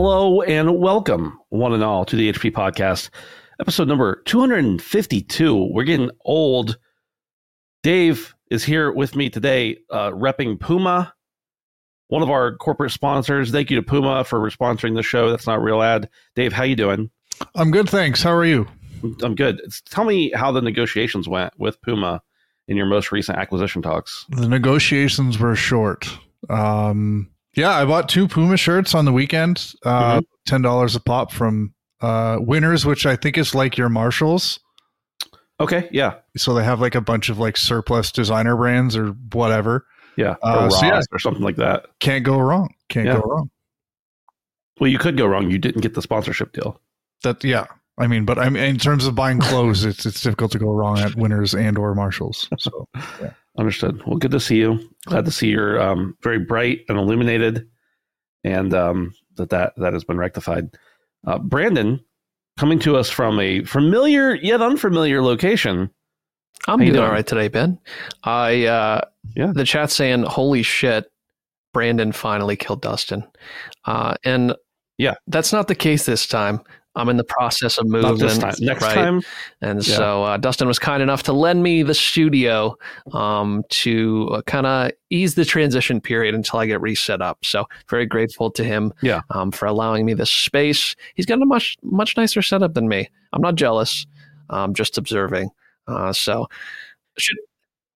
Hello and welcome, one and all, to the HP Podcast, episode number 252. We're getting old. Dave is here with me today, uh, repping Puma, one of our corporate sponsors. Thank you to Puma for sponsoring the show. That's not a real ad. Dave, how you doing? I'm good, thanks. How are you? I'm good. Tell me how the negotiations went with Puma in your most recent acquisition talks. The negotiations were short. Um, yeah, I bought two Puma shirts on the weekend, uh, mm-hmm. ten dollars a pop from uh, Winners, which I think is like your Marshalls. Okay, yeah. So they have like a bunch of like surplus designer brands or whatever. Yeah, or, uh, so yeah, or something like that. Can't go wrong. Can't yeah. go wrong. Well, you could go wrong. You didn't get the sponsorship deal. That yeah. I mean, but I mean, in terms of buying clothes, it's it's difficult to go wrong at Winners and or Marshalls. So yeah. Understood. Well, good to see you. Glad to see you're um, very bright and illuminated, and um, that that that has been rectified. Uh, Brandon, coming to us from a familiar yet unfamiliar location. I'm doing, doing all right today, Ben. I uh, yeah. The chat saying, "Holy shit, Brandon finally killed Dustin," uh, and yeah, that's not the case this time. I'm in the process of moving. Next right? time. And yeah. so uh, Dustin was kind enough to lend me the studio um, to uh, kind of ease the transition period until I get reset up. So very grateful to him yeah. um, for allowing me this space. He's got a much much nicer setup than me. I'm not jealous. I'm just observing. Uh, so should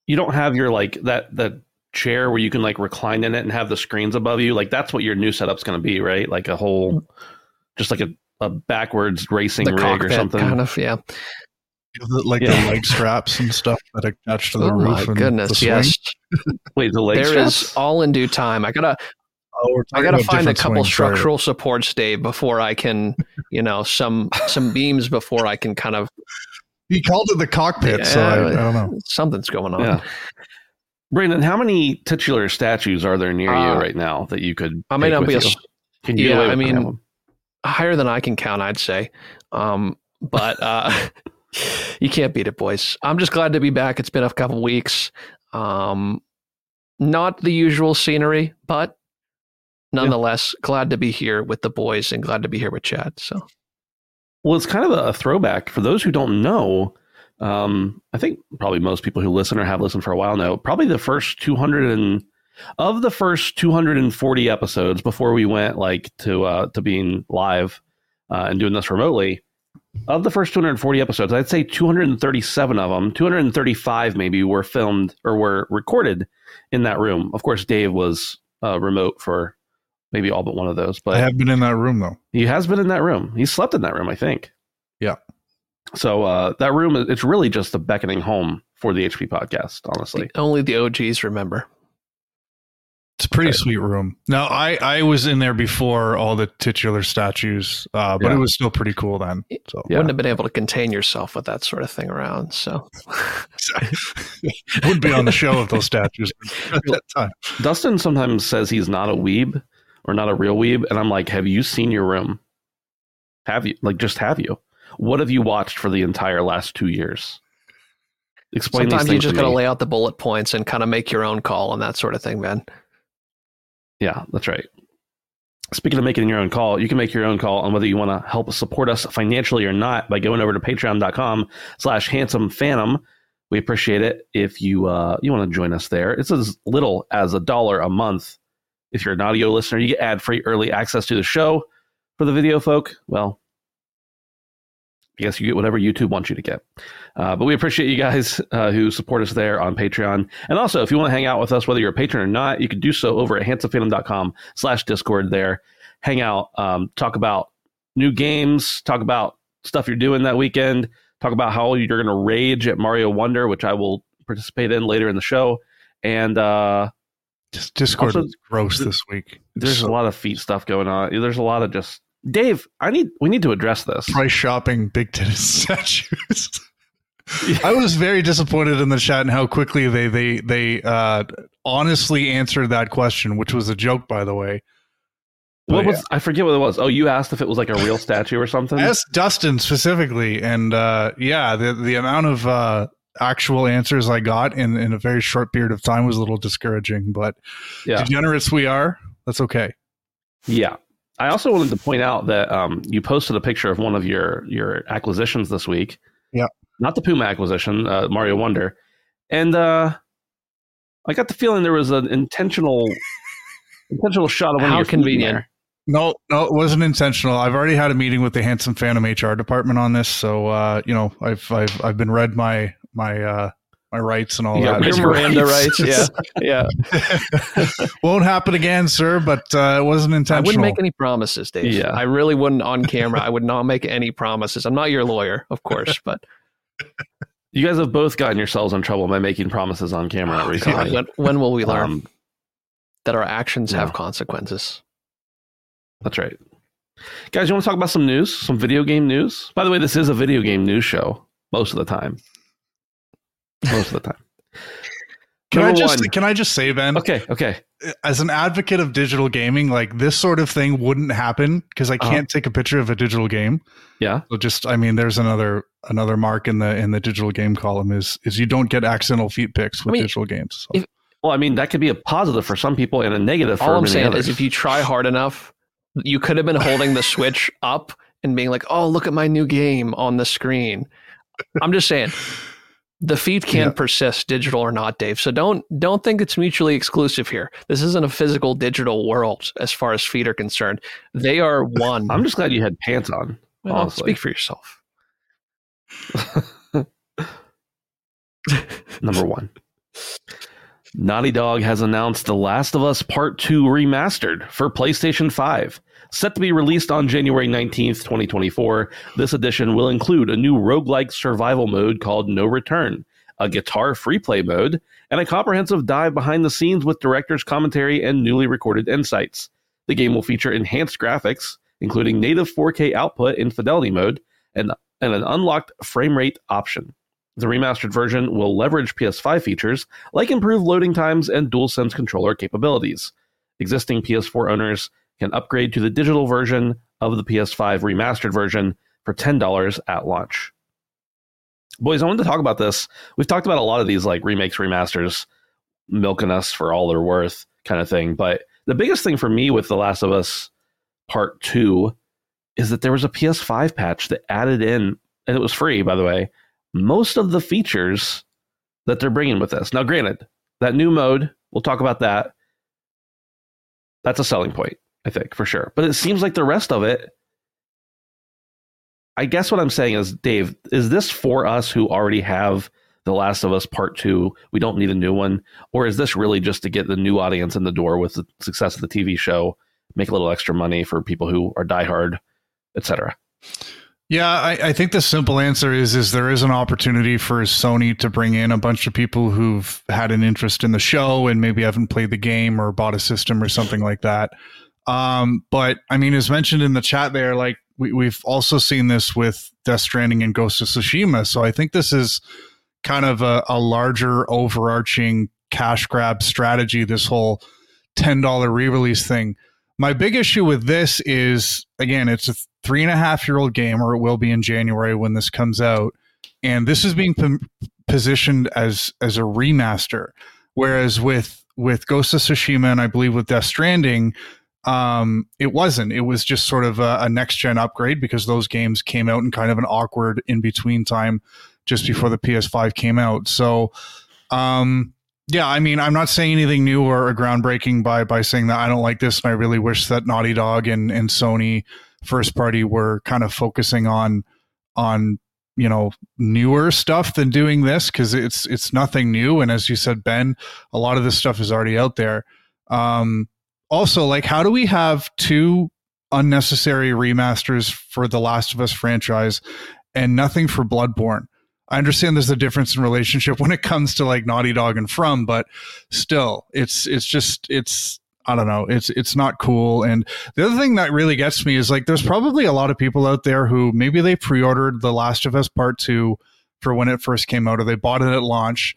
you don't have your like that that chair where you can like recline in it and have the screens above you like that's what your new setup's going to be right like a whole just like a a backwards racing the rig or something. Kind of, yeah. Like yeah. the leg straps and stuff that attach to the oh roof. My goodness, yes. Wait, the leg there straps? is all in due time. I gotta. Oh, I gotta find a couple structural supports, Dave, before I can, you know, some some beams before I can kind of. He called it the cockpit, yeah, so I, I, don't know. Something's going on. Yeah. Brandon, how many titular statues are there near uh, you right now that you could? I may not be a. Can you yeah, I mean, higher than I can count, I'd say. Um, but uh, you can't beat it, boys. I'm just glad to be back. It's been a couple weeks. Um, not the usual scenery, but nonetheless, yeah. glad to be here with the boys and glad to be here with Chad. So, well, it's kind of a throwback for those who don't know. Um, I think probably most people who listen or have listened for a while know. Probably the first 200 and of the first 240 episodes before we went like to uh, to being live uh, and doing this remotely of the first 240 episodes i'd say 237 of them 235 maybe were filmed or were recorded in that room. Of course dave was uh, remote for maybe all but one of those but i have been in that room though. He has been in that room. He slept in that room i think. Yeah. So uh, that room it's really just a beckoning home for the hp podcast honestly. Only the og's remember it's a pretty right. sweet room. Now, I I was in there before all the titular statues, uh, but yeah. it was still pretty cool then. So you wouldn't have been able to contain yourself with that sort of thing around. So would be on the show of those statues at that time. Dustin sometimes says he's not a weeb or not a real weeb, and I'm like, have you seen your room? Have you like just have you? what have you watched for the entire last two years? Explain Sometimes you just got to lay out the bullet points and kind of make your own call and that sort of thing, man. Yeah, that's right. Speaking of making your own call, you can make your own call on whether you want to help support us financially or not by going over to patreon.com slash handsome phantom. We appreciate it if you uh, you want to join us there. It's as little as a dollar a month. If you're an audio listener, you get ad free early access to the show. For the video folk, well, I guess you get whatever YouTube wants you to get. Uh, but we appreciate you guys uh, who support us there on Patreon. And also, if you want to hang out with us, whether you're a patron or not, you can do so over at handsomephantom.com slash discord there. Hang out, um, talk about new games, talk about stuff you're doing that weekend, talk about how you're going to rage at Mario Wonder, which I will participate in later in the show. And uh, just Discord also, is gross this week. There's so- a lot of feet stuff going on. There's a lot of just Dave, I need we need to address this. Price shopping big tennis statues. I was very disappointed in the chat and how quickly they they they uh, honestly answered that question, which was a joke, by the way. But what was yeah. I forget what it was? Oh, you asked if it was like a real statue or something. Asked Dustin specifically, and uh, yeah, the the amount of uh, actual answers I got in in a very short period of time was a little discouraging. But yeah. degenerates we are. That's okay. Yeah, I also wanted to point out that um, you posted a picture of one of your your acquisitions this week. Yeah, not the Puma acquisition, uh, Mario Wonder, and uh, I got the feeling there was an intentional intentional shot of one how of convenient. No, no, it wasn't intentional. I've already had a meeting with the Handsome Phantom HR department on this, so uh, you know, I've I've I've been read my my uh, my rights and all yeah, that. Your Miranda rights. Yeah. Yeah. Won't happen again, sir, but uh, it wasn't intentional. I wouldn't make any promises, Dave. Yeah. I really wouldn't on camera. I would not make any promises. I'm not your lawyer, of course, but. You guys have both gotten yourselves in trouble by making promises on camera oh, recently. When, when, will we learn um, that our actions yeah. have consequences? That's right. Guys, you want to talk about some news? Some video game news? By the way, this is a video game news show most of the time most of the time. Can Number I just one. can I just say, Ben? Okay, okay. As an advocate of digital gaming, like this sort of thing wouldn't happen because I uh-huh. can't uh-huh. take a picture of a digital game. Yeah. So just, I mean, there's another another mark in the in the digital game column is is you don't get accidental feet pics with I mean, digital games. So. If, well, I mean, that could be a positive for some people and a negative for all I'm saying others. is if you try hard enough, you could have been holding the switch up and being like, "Oh, look at my new game on the screen." I'm just saying the feed can yeah. persist digital or not dave. So don't don't think it's mutually exclusive here. This isn't a physical digital world as far as feet are concerned. They are one. I'm just glad you had pants on well, speak for yourself. Number one. Naughty dog has announced the last of us part 2 remastered for playstation 5 Set to be released on January 19th, 2024, this edition will include a new roguelike survival mode called No Return, a guitar free play mode, and a comprehensive dive behind the scenes with director's commentary and newly recorded insights. The game will feature enhanced graphics, including native 4K output in fidelity mode, and, and an unlocked frame rate option. The remastered version will leverage PS5 features like improved loading times and DualSense controller capabilities. Existing PS4 owners can upgrade to the digital version of the PS5 remastered version for $10 at launch. Boys, I wanted to talk about this. We've talked about a lot of these like remakes, remasters, milking us for all they're worth kind of thing. But the biggest thing for me with The Last of Us Part 2 is that there was a PS5 patch that added in, and it was free, by the way, most of the features that they're bringing with this. Now, granted, that new mode, we'll talk about that. That's a selling point. I think for sure. But it seems like the rest of it. I guess what I'm saying is, Dave, is this for us who already have The Last of Us Part Two? We don't need a new one, or is this really just to get the new audience in the door with the success of the TV show, make a little extra money for people who are diehard, etc. Yeah, I, I, think the simple answer is is there is an opportunity for Sony to bring in a bunch of people who've had an interest in the show and maybe haven't played the game or bought a system or something like that. Um, but I mean, as mentioned in the chat there, like we, we've also seen this with Death Stranding and Ghost of Tsushima. So I think this is kind of a, a larger overarching cash grab strategy, this whole $10 re release thing. My big issue with this is again, it's a three and a half year old game, or it will be in January when this comes out, and this is being p- positioned as as a remaster, whereas with with Ghost of Tsushima and I believe with Death Stranding, um, it wasn't. It was just sort of a, a next gen upgrade because those games came out in kind of an awkward in between time just before the PS5 came out. So, um, yeah, I mean, I'm not saying anything new or groundbreaking by by saying that I don't like this, and I really wish that Naughty Dog and and Sony first party were kind of focusing on on you know newer stuff than doing this because it's it's nothing new, and as you said, Ben, a lot of this stuff is already out there. Um, also, like, how do we have two unnecessary remasters for the Last of Us franchise and nothing for Bloodborne? I understand there's a difference in relationship when it comes to like Naughty Dog and From, but still, it's it's just it's I don't know, it's it's not cool. And the other thing that really gets me is like there's probably a lot of people out there who maybe they pre-ordered The Last of Us Part Two for when it first came out, or they bought it at launch,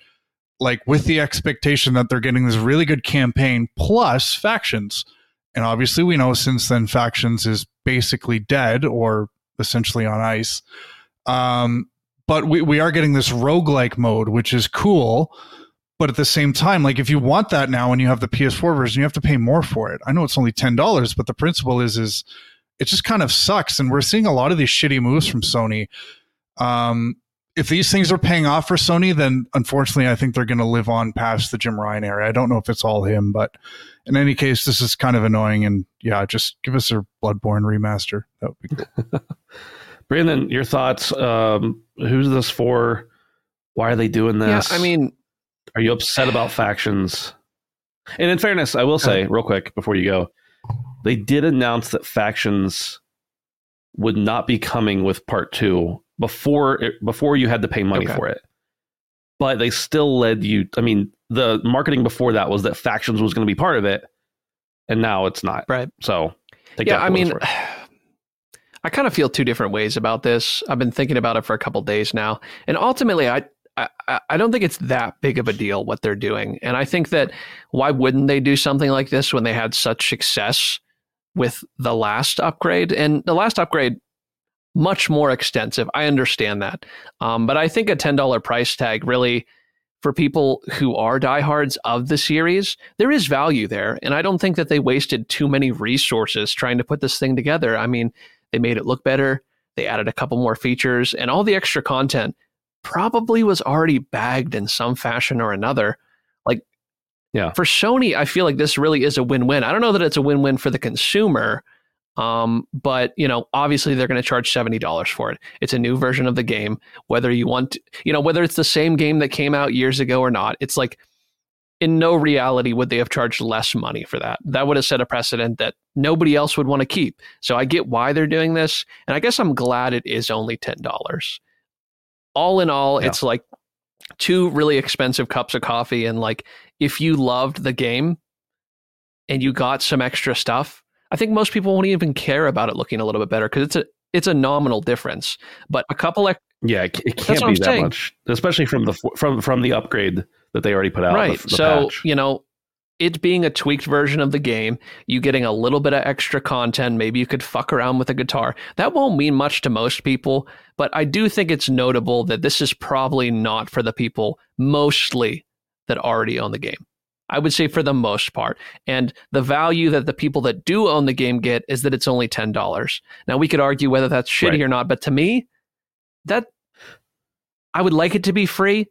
like with the expectation that they're getting this really good campaign plus factions. And obviously, we know since then factions is basically dead or essentially on ice. Um, but we, we are getting this roguelike mode, which is cool. But at the same time, like if you want that now and you have the PS4 version, you have to pay more for it. I know it's only ten dollars, but the principle is is it just kind of sucks. And we're seeing a lot of these shitty moves from Sony. Um, if these things are paying off for Sony, then unfortunately, I think they're going to live on past the Jim Ryan era. I don't know if it's all him, but in any case, this is kind of annoying. And yeah, just give us a Bloodborne remaster. That would be cool. Brandon, your thoughts? Um, who's this for? Why are they doing this? Yeah, I mean, are you upset about factions? And in fairness, I will say real quick before you go, they did announce that factions would not be coming with part two before it, before you had to pay money okay. for it. But they still led you. I mean, the marketing before that was that factions was going to be part of it, and now it's not. Right. So, yeah, I mean. I kind of feel two different ways about this. I've been thinking about it for a couple days now, and ultimately, I, I I don't think it's that big of a deal what they're doing. And I think that why wouldn't they do something like this when they had such success with the last upgrade? And the last upgrade, much more extensive. I understand that, um, but I think a ten dollar price tag really. For people who are diehards of the series, there is value there. And I don't think that they wasted too many resources trying to put this thing together. I mean, they made it look better. They added a couple more features and all the extra content probably was already bagged in some fashion or another. Like, yeah, for Sony, I feel like this really is a win-win. I don't know that it's a win-win for the consumer, um, but you know, obviously they're going to charge seventy dollars for it. It's a new version of the game. Whether you want, to, you know, whether it's the same game that came out years ago or not, it's like in no reality would they have charged less money for that. That would have set a precedent that nobody else would want to keep. So I get why they're doing this. And I guess I'm glad it is only $10. All in all, yeah. it's like two really expensive cups of coffee. And like, if you loved the game and you got some extra stuff, I think most people won't even care about it looking a little bit better because it's a it's a nominal difference. But a couple of yeah, it, it can't be that saying. much, especially from the from from the upgrade that they already put out. Right. The, the so, patch. you know, it being a tweaked version of the game, you getting a little bit of extra content, maybe you could fuck around with a guitar. That won't mean much to most people, but I do think it's notable that this is probably not for the people mostly that already own the game. I would say for the most part. And the value that the people that do own the game get is that it's only $10. Now, we could argue whether that's shitty right. or not, but to me, that I would like it to be free,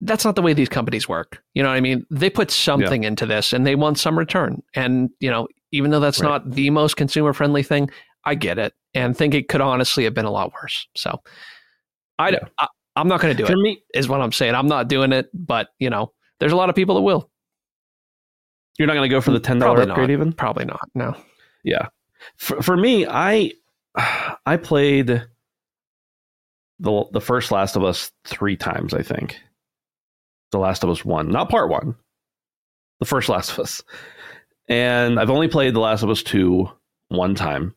that's not the way these companies work. You know what I mean? They put something yeah. into this and they want some return. And, you know, even though that's right. not the most consumer friendly thing, I get it and think it could honestly have been a lot worse. So I, yeah. I am not going to do For it. Me, is what I'm saying. I'm not doing it, but you know, there's a lot of people that will. You're not going to go for the ten dollar upgrade, not. even? Probably not. No. Yeah. For, for me, I I played the the first Last of Us three times. I think the Last of Us 1, not part 1, the first Last of Us. And I've only played The Last of Us 2 one time.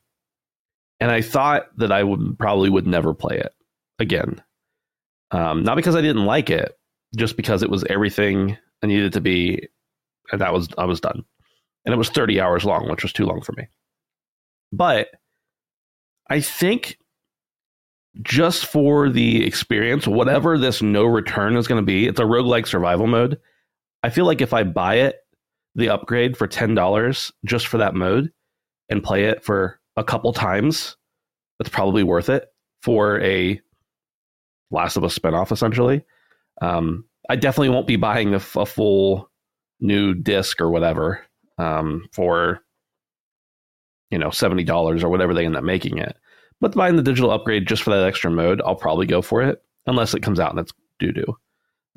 And I thought that I would probably would never play it again. Um, not because I didn't like it, just because it was everything I needed to be, and that was I was done. and it was 30 hours long, which was too long for me. But I think just for the experience, whatever this no return is going to be, it's a roguelike survival mode. I feel like if I buy it, the upgrade for $10 just for that mode and play it for a couple times, it's probably worth it for a Last of Us spinoff, essentially. Um, I definitely won't be buying a, a full new disc or whatever um, for you know seventy dollars or whatever they end up making it. But buying the digital upgrade just for that extra mode, I'll probably go for it unless it comes out and it's doo doo.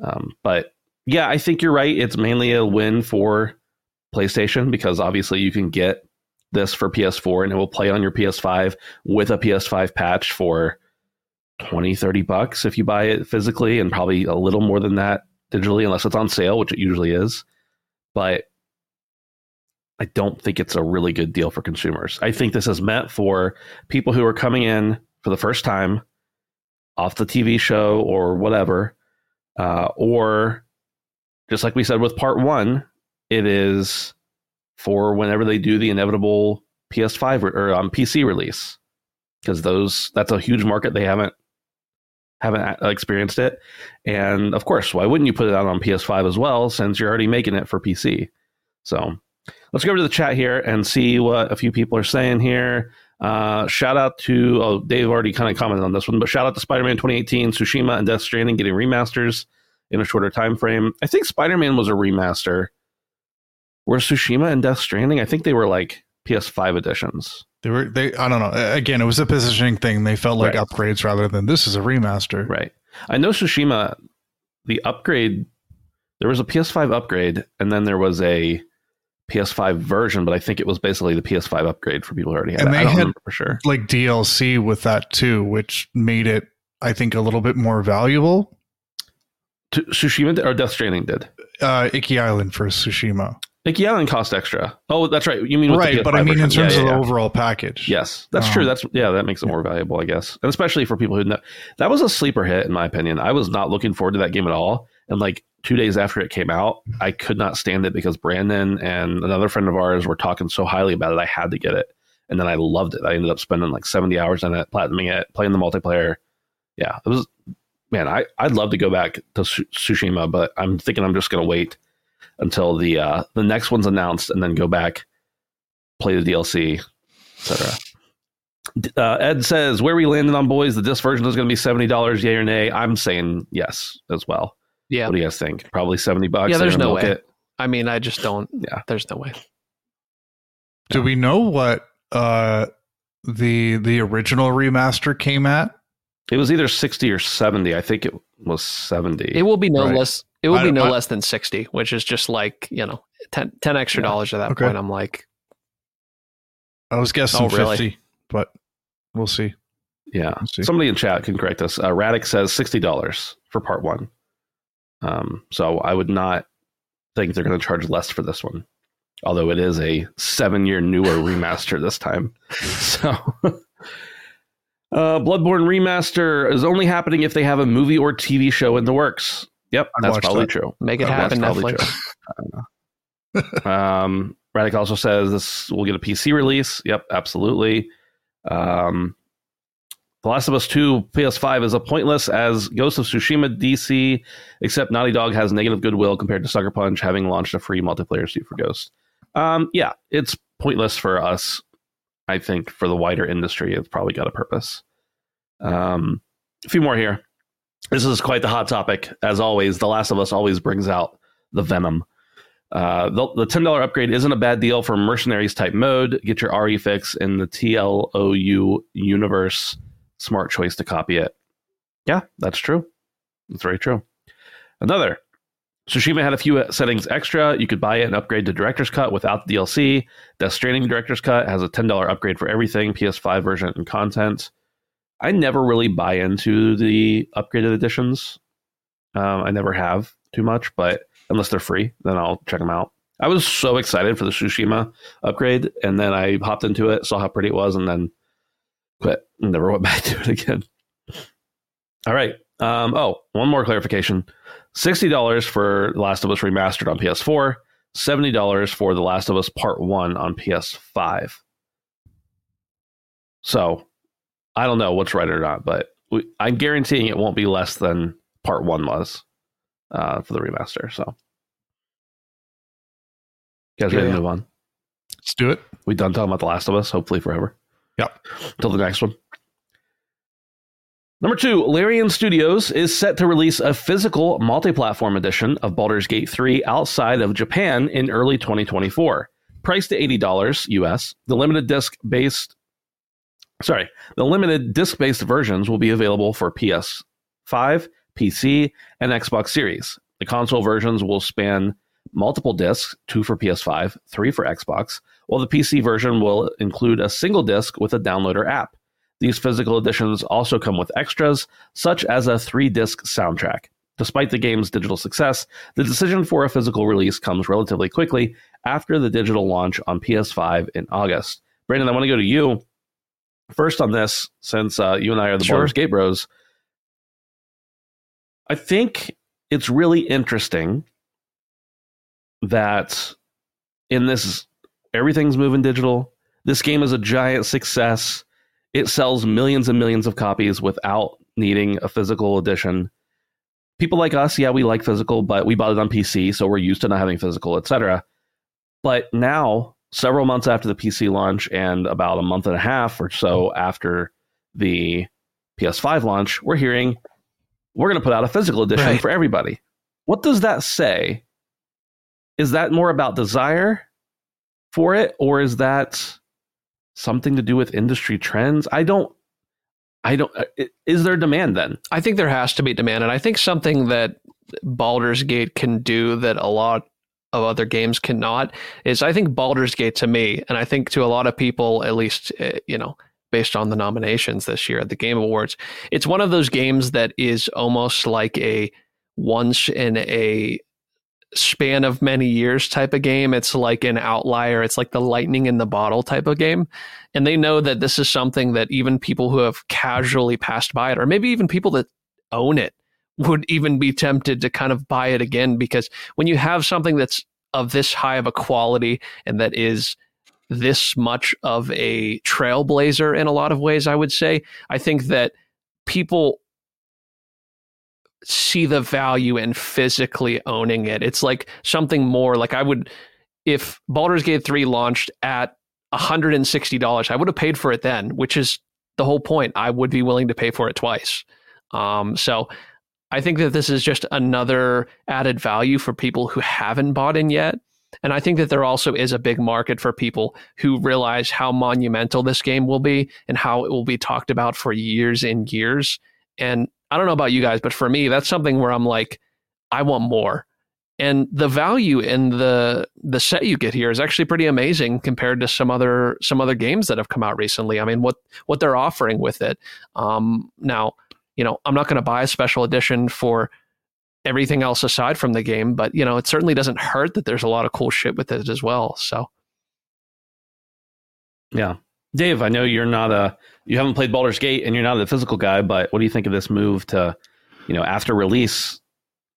Um, but yeah, I think you're right. It's mainly a win for PlayStation because obviously you can get this for PS4 and it will play on your PS5 with a PS5 patch for 20, 30 bucks if you buy it physically and probably a little more than that digitally unless it's on sale, which it usually is. But I don't think it's a really good deal for consumers. I think this is meant for people who are coming in for the first time off the TV show or whatever, uh, or just like we said with part one, it is for whenever they do the inevitable PS5 or, or um, PC release, because those that's a huge market they haven't haven't experienced it, and of course, why wouldn't you put it out on PS5 as well since you're already making it for PC? So let's go over to the chat here and see what a few people are saying here. Uh, shout out to oh Dave already kind of commented on this one, but shout out to Spider-Man 2018, Tsushima, and Death Stranding getting remasters in a shorter time frame. I think Spider-Man was a remaster. Were Tsushima and Death Stranding? I think they were like PS5 editions. They were they. I don't know. Again, it was a positioning thing. They felt like right. upgrades rather than this is a remaster. Right. I know Tsushima. The upgrade. There was a PS5 upgrade, and then there was a PS5 version, but I think it was basically the PS5 upgrade for people who already had and it. They had for sure. Like DLC with that too, which made it, I think, a little bit more valuable. Tsushima or Death Stranding did. Uh, Iki Island for Tsushima. Iki Island cost extra. Oh, that's right. You mean right? but I mean, in terms yeah, of yeah, the yeah. overall package. Yes, that's um, true. That's yeah, that makes it more valuable, I guess, and especially for people who know. That was a sleeper hit, in my opinion. I was not looking forward to that game at all, and like two days after it came out, I could not stand it because Brandon and another friend of ours were talking so highly about it. I had to get it, and then I loved it. I ended up spending like seventy hours on it, platinuming it, playing the multiplayer. Yeah, it was man. I I'd love to go back to Tsushima, but I'm thinking I'm just gonna wait until the uh, the next one's announced, and then go back, play the DLC, etc. Uh, Ed says, "Where we landed on boys, the disc version is going to be seventy dollars, yay or nay?" I'm saying yes as well. Yeah. What do you guys think? Probably seventy bucks. Yeah, there's no way. It. I mean, I just don't. Yeah, there's no way. Do yeah. we know what uh, the the original remaster came at? It was either sixty or seventy. I think it was seventy. It will be no right. less. It will be no I, less than sixty, which is just like you know 10, 10 extra yeah. dollars at that okay. point. I'm like, I was guessing oh, really? fifty, but we'll see. Yeah, we'll see. somebody in chat can correct us. Uh, Radic says sixty dollars for part one. Um, so I would not think they're going to charge less for this one, although it is a seven-year newer remaster this time. So. Uh, Bloodborne remaster is only happening if they have a movie or TV show in the works. Yep, I'd that's probably that. true. Make it happen, Netflix. um, Radic also says this will get a PC release. Yep, absolutely. Um, the Last of Us 2 PS5 is a pointless as Ghost of Tsushima DC, except Naughty Dog has negative goodwill compared to Sucker Punch having launched a free multiplayer suit for Ghost. Um, yeah, it's pointless for us. I think for the wider industry, it's probably got a purpose. Um, a few more here. This is quite the hot topic. As always, The Last of Us always brings out the venom. Uh, the, the $10 upgrade isn't a bad deal for mercenaries type mode. Get your RE fix in the TLOU universe. Smart choice to copy it. Yeah, that's true. That's very true. Another Tsushima had a few settings extra. You could buy it and upgrade to Director's Cut without the DLC. Death Stranding Director's Cut has a $10 upgrade for everything, PS5 version and content. I never really buy into the upgraded editions. Um, I never have too much, but unless they're free, then I'll check them out. I was so excited for the Tsushima upgrade, and then I hopped into it, saw how pretty it was, and then quit. And never went back to it again. All right. Um, oh, one more clarification: sixty dollars for Last of Us remastered on PS4, $70 for The Last of Us Part 1 on PS5. So I don't know what's right or not, but we, I'm guaranteeing it won't be less than Part 1 was uh, for the remaster. So, you guys ready yeah, to move on? Let's do it. We done talking about The Last of Us, hopefully forever. Yep. Until the next one. Number two, Larian Studios is set to release a physical multi platform edition of Baldur's Gate 3 outside of Japan in early 2024. Priced to $80 US, the limited disc based sorry, the limited disc based versions will be available for PS5, PC, and Xbox Series. The console versions will span multiple discs, two for PS5, three for Xbox, while the PC version will include a single disc with a downloader app. These physical editions also come with extras, such as a three disc soundtrack. Despite the game's digital success, the decision for a physical release comes relatively quickly after the digital launch on PS5 in August. Brandon, I want to go to you first on this, since uh, you and I are the sure. Baldur's Gate Bros. I think it's really interesting that in this, everything's moving digital. This game is a giant success. It sells millions and millions of copies without needing a physical edition. People like us, yeah, we like physical, but we bought it on PC, so we're used to not having physical, etc. But now, several months after the PC launch and about a month and a half or so after the PS5 launch, we're hearing we're going to put out a physical edition right. for everybody. What does that say? Is that more about desire for it, or is that something to do with industry trends? I don't I don't uh, is there demand then? I think there has to be demand and I think something that Baldur's Gate can do that a lot of other games cannot is I think Baldur's Gate to me and I think to a lot of people at least uh, you know based on the nominations this year at the Game Awards it's one of those games that is almost like a once in a span of many years type of game. It's like an outlier. It's like the lightning in the bottle type of game. And they know that this is something that even people who have casually passed by it, or maybe even people that own it, would even be tempted to kind of buy it again. Because when you have something that's of this high of a quality and that is this much of a trailblazer in a lot of ways, I would say, I think that people see the value in physically owning it. It's like something more like I would if Baldur's Gate 3 launched at $160, I would have paid for it then, which is the whole point. I would be willing to pay for it twice. Um, so I think that this is just another added value for people who haven't bought in yet. And I think that there also is a big market for people who realize how monumental this game will be and how it will be talked about for years and years. And I don't know about you guys, but for me, that's something where I'm like, I want more. And the value in the the set you get here is actually pretty amazing compared to some other some other games that have come out recently. I mean, what what they're offering with it. Um, now, you know, I'm not going to buy a special edition for everything else aside from the game, but you know, it certainly doesn't hurt that there's a lot of cool shit with it as well. So, yeah, Dave, I know you're not a you haven't played Baldur's Gate and you're not a physical guy, but what do you think of this move to, you know, after release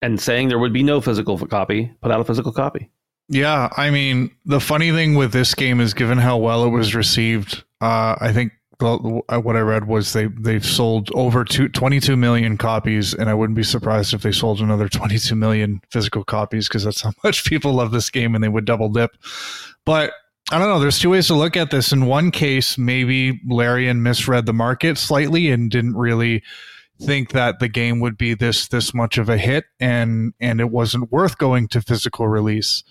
and saying there would be no physical copy, put out a physical copy? Yeah, I mean, the funny thing with this game is given how well it was received, uh, I think what I read was they they've sold over two, 22 million copies, and I wouldn't be surprised if they sold another 22 million physical copies because that's how much people love this game, and they would double dip. But I don't know. There's two ways to look at this. In one case, maybe Larian misread the market slightly and didn't really think that the game would be this this much of a hit, and and it wasn't worth going to physical release.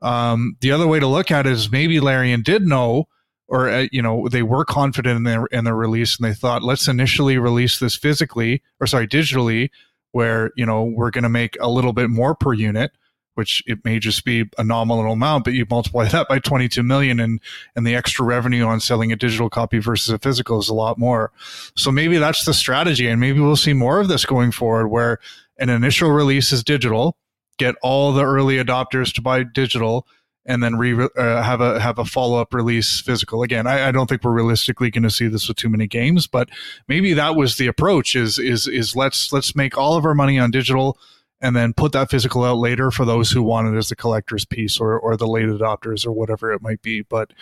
Um, the other way to look at it is maybe Larian did know, or uh, you know, they were confident in their in their release, and they thought, let's initially release this physically, or sorry, digitally, where you know we're going to make a little bit more per unit which it may just be a nominal amount, but you multiply that by 22 million and, and the extra revenue on selling a digital copy versus a physical is a lot more. So maybe that's the strategy. And maybe we'll see more of this going forward where an initial release is digital, get all the early adopters to buy digital and then re, uh, have a have a follow up release physical. Again, I, I don't think we're realistically going to see this with too many games, but maybe that was the approach. Is is is let's let's make all of our money on digital, and then put that physical out later for those who want it as a collector's piece or or the late adopters or whatever it might be. But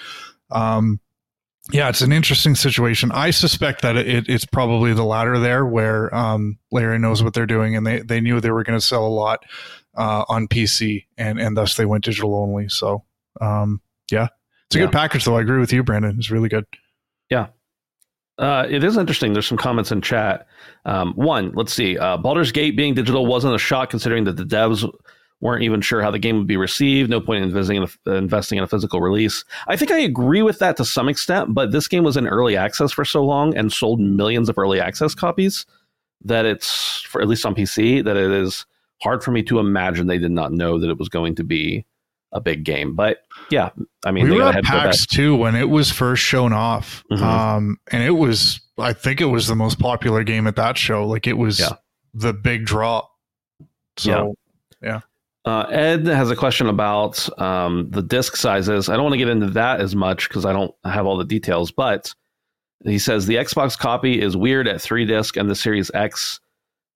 um, yeah, it's an interesting situation. I suspect that it, it's probably the latter there, where um, Larian knows what they're doing, and they they knew they were going to sell a lot uh, on PC, and and thus they went digital only. So um, yeah, it's a yeah. good package, though. I agree with you, Brandon. It's really good. Yeah. Uh, it is interesting. There's some comments in chat. Um, one, let's see. Uh, Baldur's Gate being digital wasn't a shock considering that the devs weren't even sure how the game would be received. No point in investing in a, investing in a physical release. I think I agree with that to some extent, but this game was in early access for so long and sold millions of early access copies that it's, for at least on PC, that it is hard for me to imagine they did not know that it was going to be a big game. But yeah, I mean, we were at PAX too when it was first shown off, mm-hmm. um, and it was, I think it was the most popular game at that show. Like it was yeah. the big draw. So yeah. yeah. Uh, Ed has a question about um, the disc sizes. I don't want to get into that as much because I don't have all the details, but he says the Xbox copy is weird at three disc and the Series X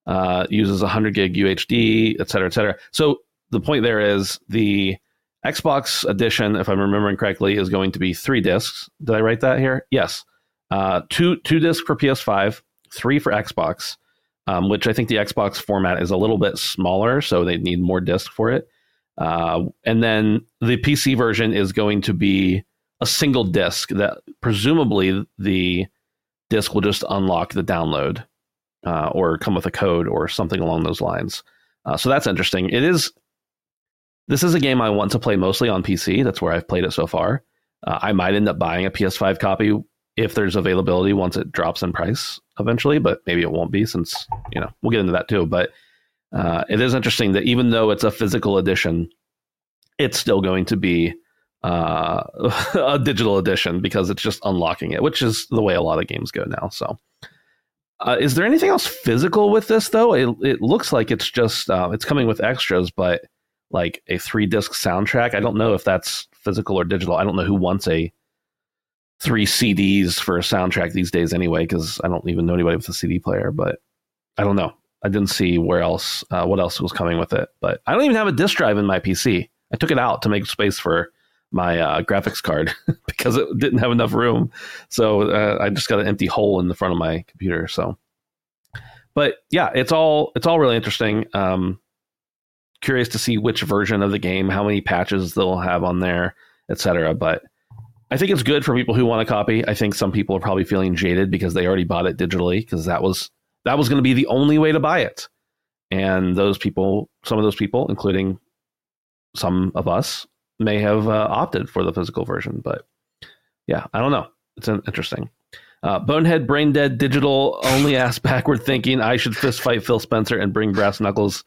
uh, uses 100 gig UHD, et cetera, et cetera. So the point there is the Xbox edition, if I'm remembering correctly, is going to be three discs. Did I write that here? Yes. Uh, two two discs for PS5, three for Xbox um, which I think the Xbox format is a little bit smaller, so they need more disk for it. Uh, and then the PC version is going to be a single disk that presumably the disk will just unlock the download uh, or come with a code or something along those lines. Uh, so that's interesting. It is. This is a game I want to play mostly on PC. That's where I've played it so far. Uh, I might end up buying a PS5 copy if there's availability once it drops in price eventually, but maybe it won't be since, you know, we'll get into that too. But uh, it is interesting that even though it's a physical edition, it's still going to be uh, a digital edition because it's just unlocking it, which is the way a lot of games go now. So, uh, is there anything else physical with this though? It, it looks like it's just uh, it's coming with extras, but like a three disc soundtrack. I don't know if that's physical or digital. I don't know who wants a three CDs for a soundtrack these days anyway, because I don't even know anybody with a CD player. But I don't know. I didn't see where else, uh, what else was coming with it. But I don't even have a disk drive in my PC. I took it out to make space for my uh, graphics card because it didn't have enough room. So uh, I just got an empty hole in the front of my computer. So, but yeah, it's all it's all really interesting. Um, curious to see which version of the game, how many patches they'll have on there, etc. But I think it's good for people who want a copy. I think some people are probably feeling jaded because they already bought it digitally because that was that was going to be the only way to buy it. And those people, some of those people, including some of us, may have uh, opted for the physical version. But yeah, I don't know. It's interesting. Uh, Bonehead, brain dead, digital only ass backward thinking. I should fist fight Phil Spencer and bring brass knuckles.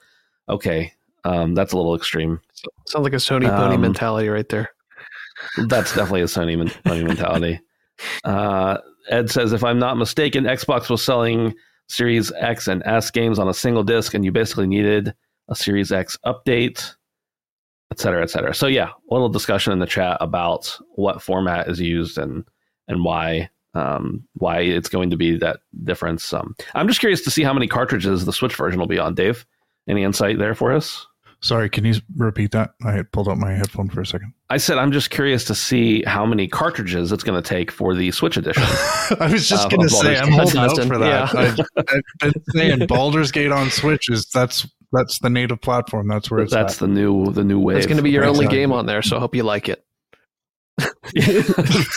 Okay, um, that's a little extreme. Sounds like a Sony pony um, mentality right there. That's definitely a Sony, Sony mentality. Uh, Ed says, if I'm not mistaken, Xbox was selling Series X and S games on a single disc, and you basically needed a Series X update, et cetera, et cetera. So yeah, a little discussion in the chat about what format is used and and why um, why it's going to be that difference. Um, I'm just curious to see how many cartridges the Switch version will be on. Dave, any insight there for us? Sorry, can you repeat that? I had pulled out my headphone for a second. I said I'm just curious to see how many cartridges it's going to take for the Switch edition. I was just uh, going to say I'm holding out for that. Yeah. I, have been saying Baldur's Gate on Switch is that's that's the native platform. That's where it's. That's at. the new the new wave. It's going to be your only game on there, so I hope you like it.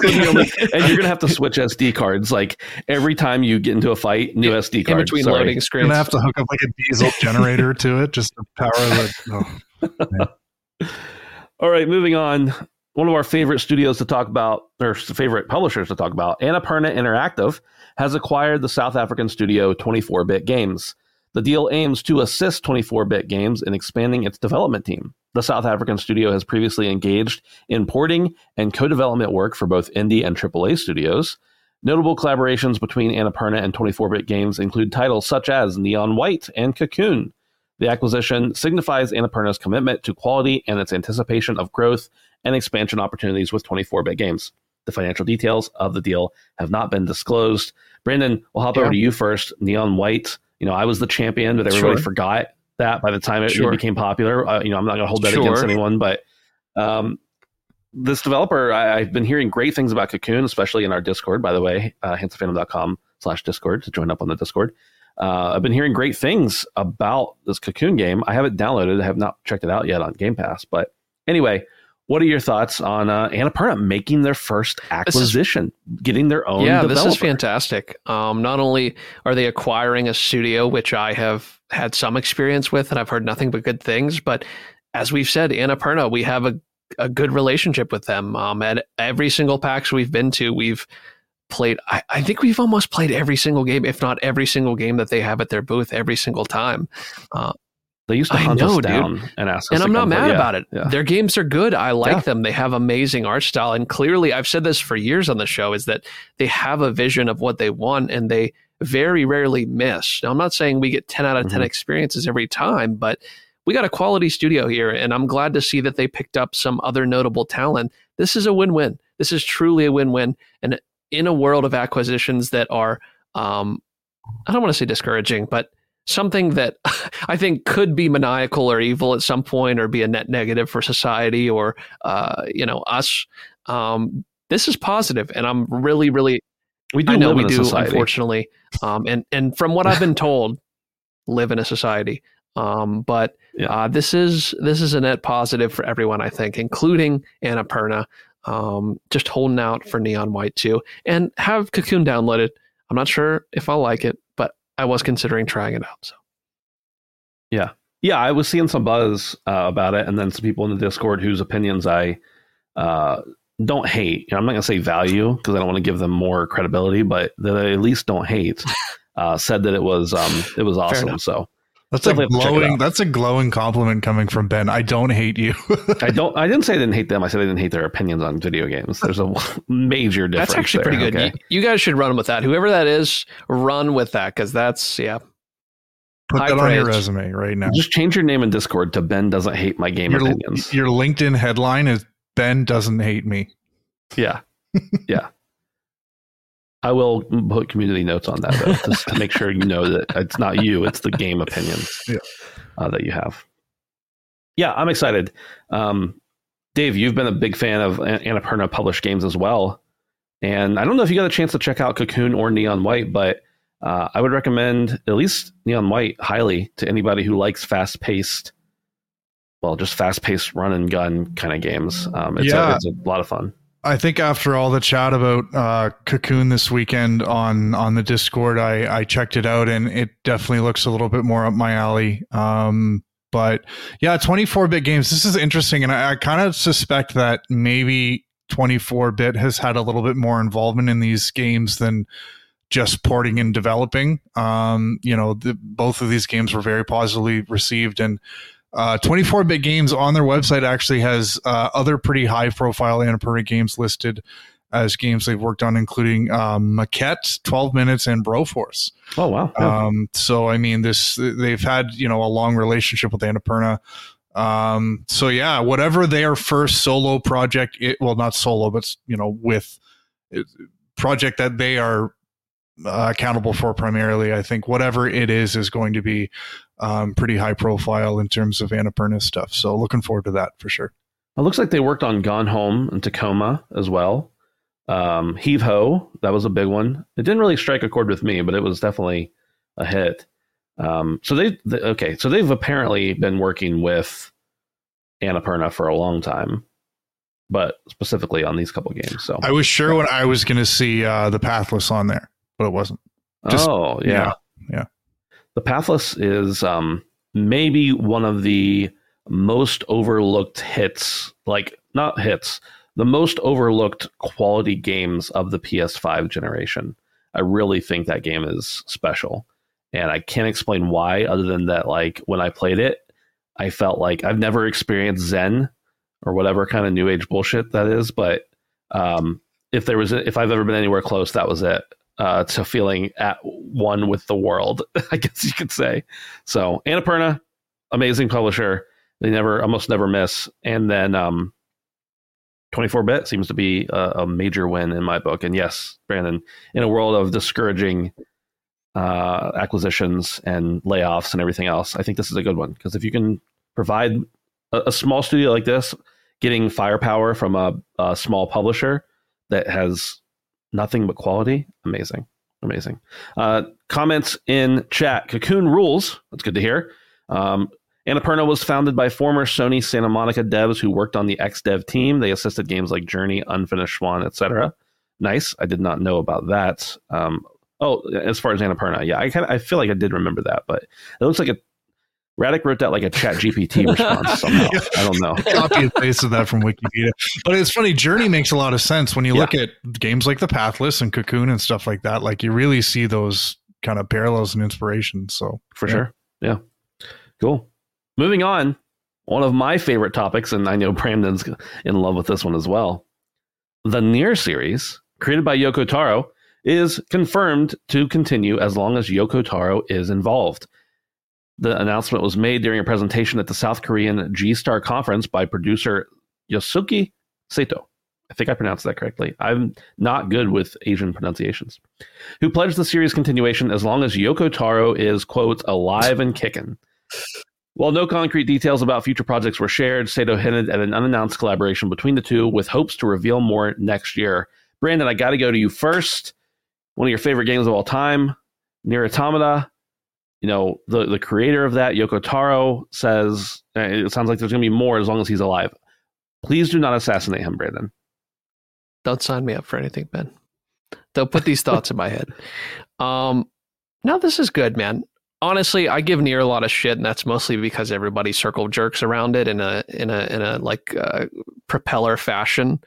only, and you're gonna have to switch SD cards like every time you get into a fight. New yeah, SD card in between Sorry. loading screens. You're gonna have to hook up like a diesel generator to it just to power the. Oh, All right, moving on. One of our favorite studios to talk about, or favorite publishers to talk about, Annapurna Interactive has acquired the South African studio 24 Bit Games. The deal aims to assist 24 bit games in expanding its development team. The South African studio has previously engaged in porting and co development work for both indie and AAA studios. Notable collaborations between Annapurna and 24 bit games include titles such as Neon White and Cocoon. The acquisition signifies Annapurna's commitment to quality and its anticipation of growth and expansion opportunities with 24 bit games. The financial details of the deal have not been disclosed. Brandon, we'll hop yeah. over to you first. Neon White, you know, I was the champion, but everybody sure. forgot that by the time it, sure. it became popular. Uh, you know, I'm not going to hold that sure. against anyone, but um, this developer, I, have been hearing great things about Cocoon, especially in our Discord. By the way, uh, handsomephantom.com slash Discord to join up on the Discord. Uh, I've been hearing great things about this Cocoon game. I haven't downloaded, I have not checked it out yet on Game Pass. But anyway, what are your thoughts on uh, Annapurna making their first acquisition, is, getting their own? Yeah, developer? this is fantastic. Um, not only are they acquiring a studio, which I have had some experience with, and I've heard nothing but good things, but as we've said, Annapurna, we have a, a good relationship with them. Um, at every single PAX we've been to, we've played. I, I, think we've almost played every single game, if not every single game that they have at their booth every single time. Uh, they used to hunt know, us down dude. and ask And I'm not mad yeah, about it. Yeah. Their games are good. I like yeah. them. They have amazing art style. And clearly, I've said this for years on the show, is that they have a vision of what they want and they very rarely miss. Now, I'm not saying we get 10 out of 10 mm-hmm. experiences every time, but we got a quality studio here. And I'm glad to see that they picked up some other notable talent. This is a win win. This is truly a win win. And in a world of acquisitions that are, um, I don't want to say discouraging, but something that I think could be maniacal or evil at some point or be a net negative for society or, uh, you know, us. Um, this is positive, and I'm really, really. We do. I know we do, society. unfortunately, um, and and from what I've been told, live in a society. Um, but yeah. uh, this is this is a net positive for everyone, I think, including Annapurna. Um, just holding out for Neon White too, and have Cocoon downloaded. I'm not sure if I'll like it, but I was considering trying it out. So, yeah, yeah, I was seeing some buzz uh, about it, and then some people in the Discord whose opinions I uh, don't hate. You know, I'm not gonna say value because I don't want to give them more credibility, but that I at least don't hate. Uh, said that it was um, it was awesome. So that's a glowing. That's a glowing compliment coming from Ben. I don't hate you. I don't. I didn't say I didn't hate them. I said I didn't hate their opinions on video games. There's a major difference. That's actually there, pretty good. Okay? You, you, guys should run with that. Whoever that is, run with that because that's yeah. Put High that praise. on your resume right now. Just change your name in Discord to Ben doesn't hate my game your, opinions. Your LinkedIn headline is Ben doesn't hate me. Yeah, yeah. I will put community notes on that though, just to make sure you know that it's not you; it's the game opinions yeah. uh, that you have. Yeah, I'm excited. Um, Dave, you've been a big fan of Annapurna published games as well, and I don't know if you got a chance to check out Cocoon or Neon White, but uh, I would recommend at least Neon White highly to anybody who likes fast paced, well, just fast paced run and gun kind of games. Um, it's, yeah. a, it's a lot of fun. I think after all the chat about uh, Cocoon this weekend on on the Discord, I, I checked it out and it definitely looks a little bit more up my alley. Um, but yeah, 24 bit games. This is interesting, and I, I kind of suspect that maybe 24 bit has had a little bit more involvement in these games than just porting and developing. Um, you know, the, both of these games were very positively received, and uh, 24 bit games on their website actually has uh, other pretty high profile Annapurna games listed as games they've worked on, including um, Maquette, 12 Minutes, and Broforce. Oh, wow. Yeah. Um, so, I mean, this they've had, you know, a long relationship with Annapurna. Um, so, yeah, whatever their first solo project, it, well, not solo, but, you know, with it, project that they are uh, accountable for primarily. I think whatever it is is going to be um, pretty high profile in terms of Annapurna stuff. So looking forward to that for sure. It looks like they worked on Gone Home and Tacoma as well. Um, Heave Ho, that was a big one. It didn't really strike a chord with me, but it was definitely a hit. Um, so they, they, okay, so they've apparently been working with Annapurna for a long time, but specifically on these couple games. So I was sure when I was going to see uh, the Pathless on there, but it wasn't. Just, oh yeah. yeah, yeah. The Pathless is um, maybe one of the most overlooked hits, like not hits, the most overlooked quality games of the PS5 generation. I really think that game is special. And I can't explain why, other than that, like when I played it, I felt like I've never experienced Zen or whatever kind of new age bullshit that is. But um, if there was, if I've ever been anywhere close, that was it uh, to feeling at one with the world, I guess you could say. So Annapurna, amazing publisher. They never, almost never miss. And then um, 24-bit seems to be a, a, major win in my book. And yes, Brandon, in a world of discouraging uh, acquisitions and layoffs and everything else, I think this is a good one because if you can provide a, a, small studio like this, getting firepower from a, a small publisher that has nothing but quality, amazing, amazing. Uh, comments in chat: Cocoon rules. That's good to hear. Um, Annapurna was founded by former Sony Santa Monica devs who worked on the XDev team. They assisted games like Journey, Unfinished Swan, etc. Nice. I did not know about that. Um, oh, as far as Annapurna, yeah, I kind of I feel like I did remember that, but it looks like a Radic wrote that like a Chat GPT response somehow. I don't know. Copy and of that from Wikipedia. But it's funny. Journey makes a lot of sense when you yeah. look at games like The Pathless and Cocoon and stuff like that. Like you really see those kind of parallels and inspirations. So for yeah. sure, yeah, cool. Moving on, one of my favorite topics, and I know Brandon's in love with this one as well. The NieR series, created by Yoko Taro, is confirmed to continue as long as Yoko Taro is involved. The announcement was made during a presentation at the South Korean G Star conference by producer Yosuke Sato. I think I pronounced that correctly. I'm not good with Asian pronunciations. Who pledged the series continuation as long as Yoko Taro is, quote, alive and kicking. While no concrete details about future projects were shared, Sato hinted at an unannounced collaboration between the two with hopes to reveal more next year. Brandon, I got to go to you first. One of your favorite games of all time, NieR Automata you know, the the creator of that, Yoko Taro, says uh, it sounds like there's going to be more as long as he's alive. Please do not assassinate him, Brandon. Don't sign me up for anything, Ben. Don't put these thoughts in my head. Um, no, this is good, man. Honestly, I give NieR a lot of shit, and that's mostly because everybody circle jerks around it in a in a in a like uh, propeller fashion.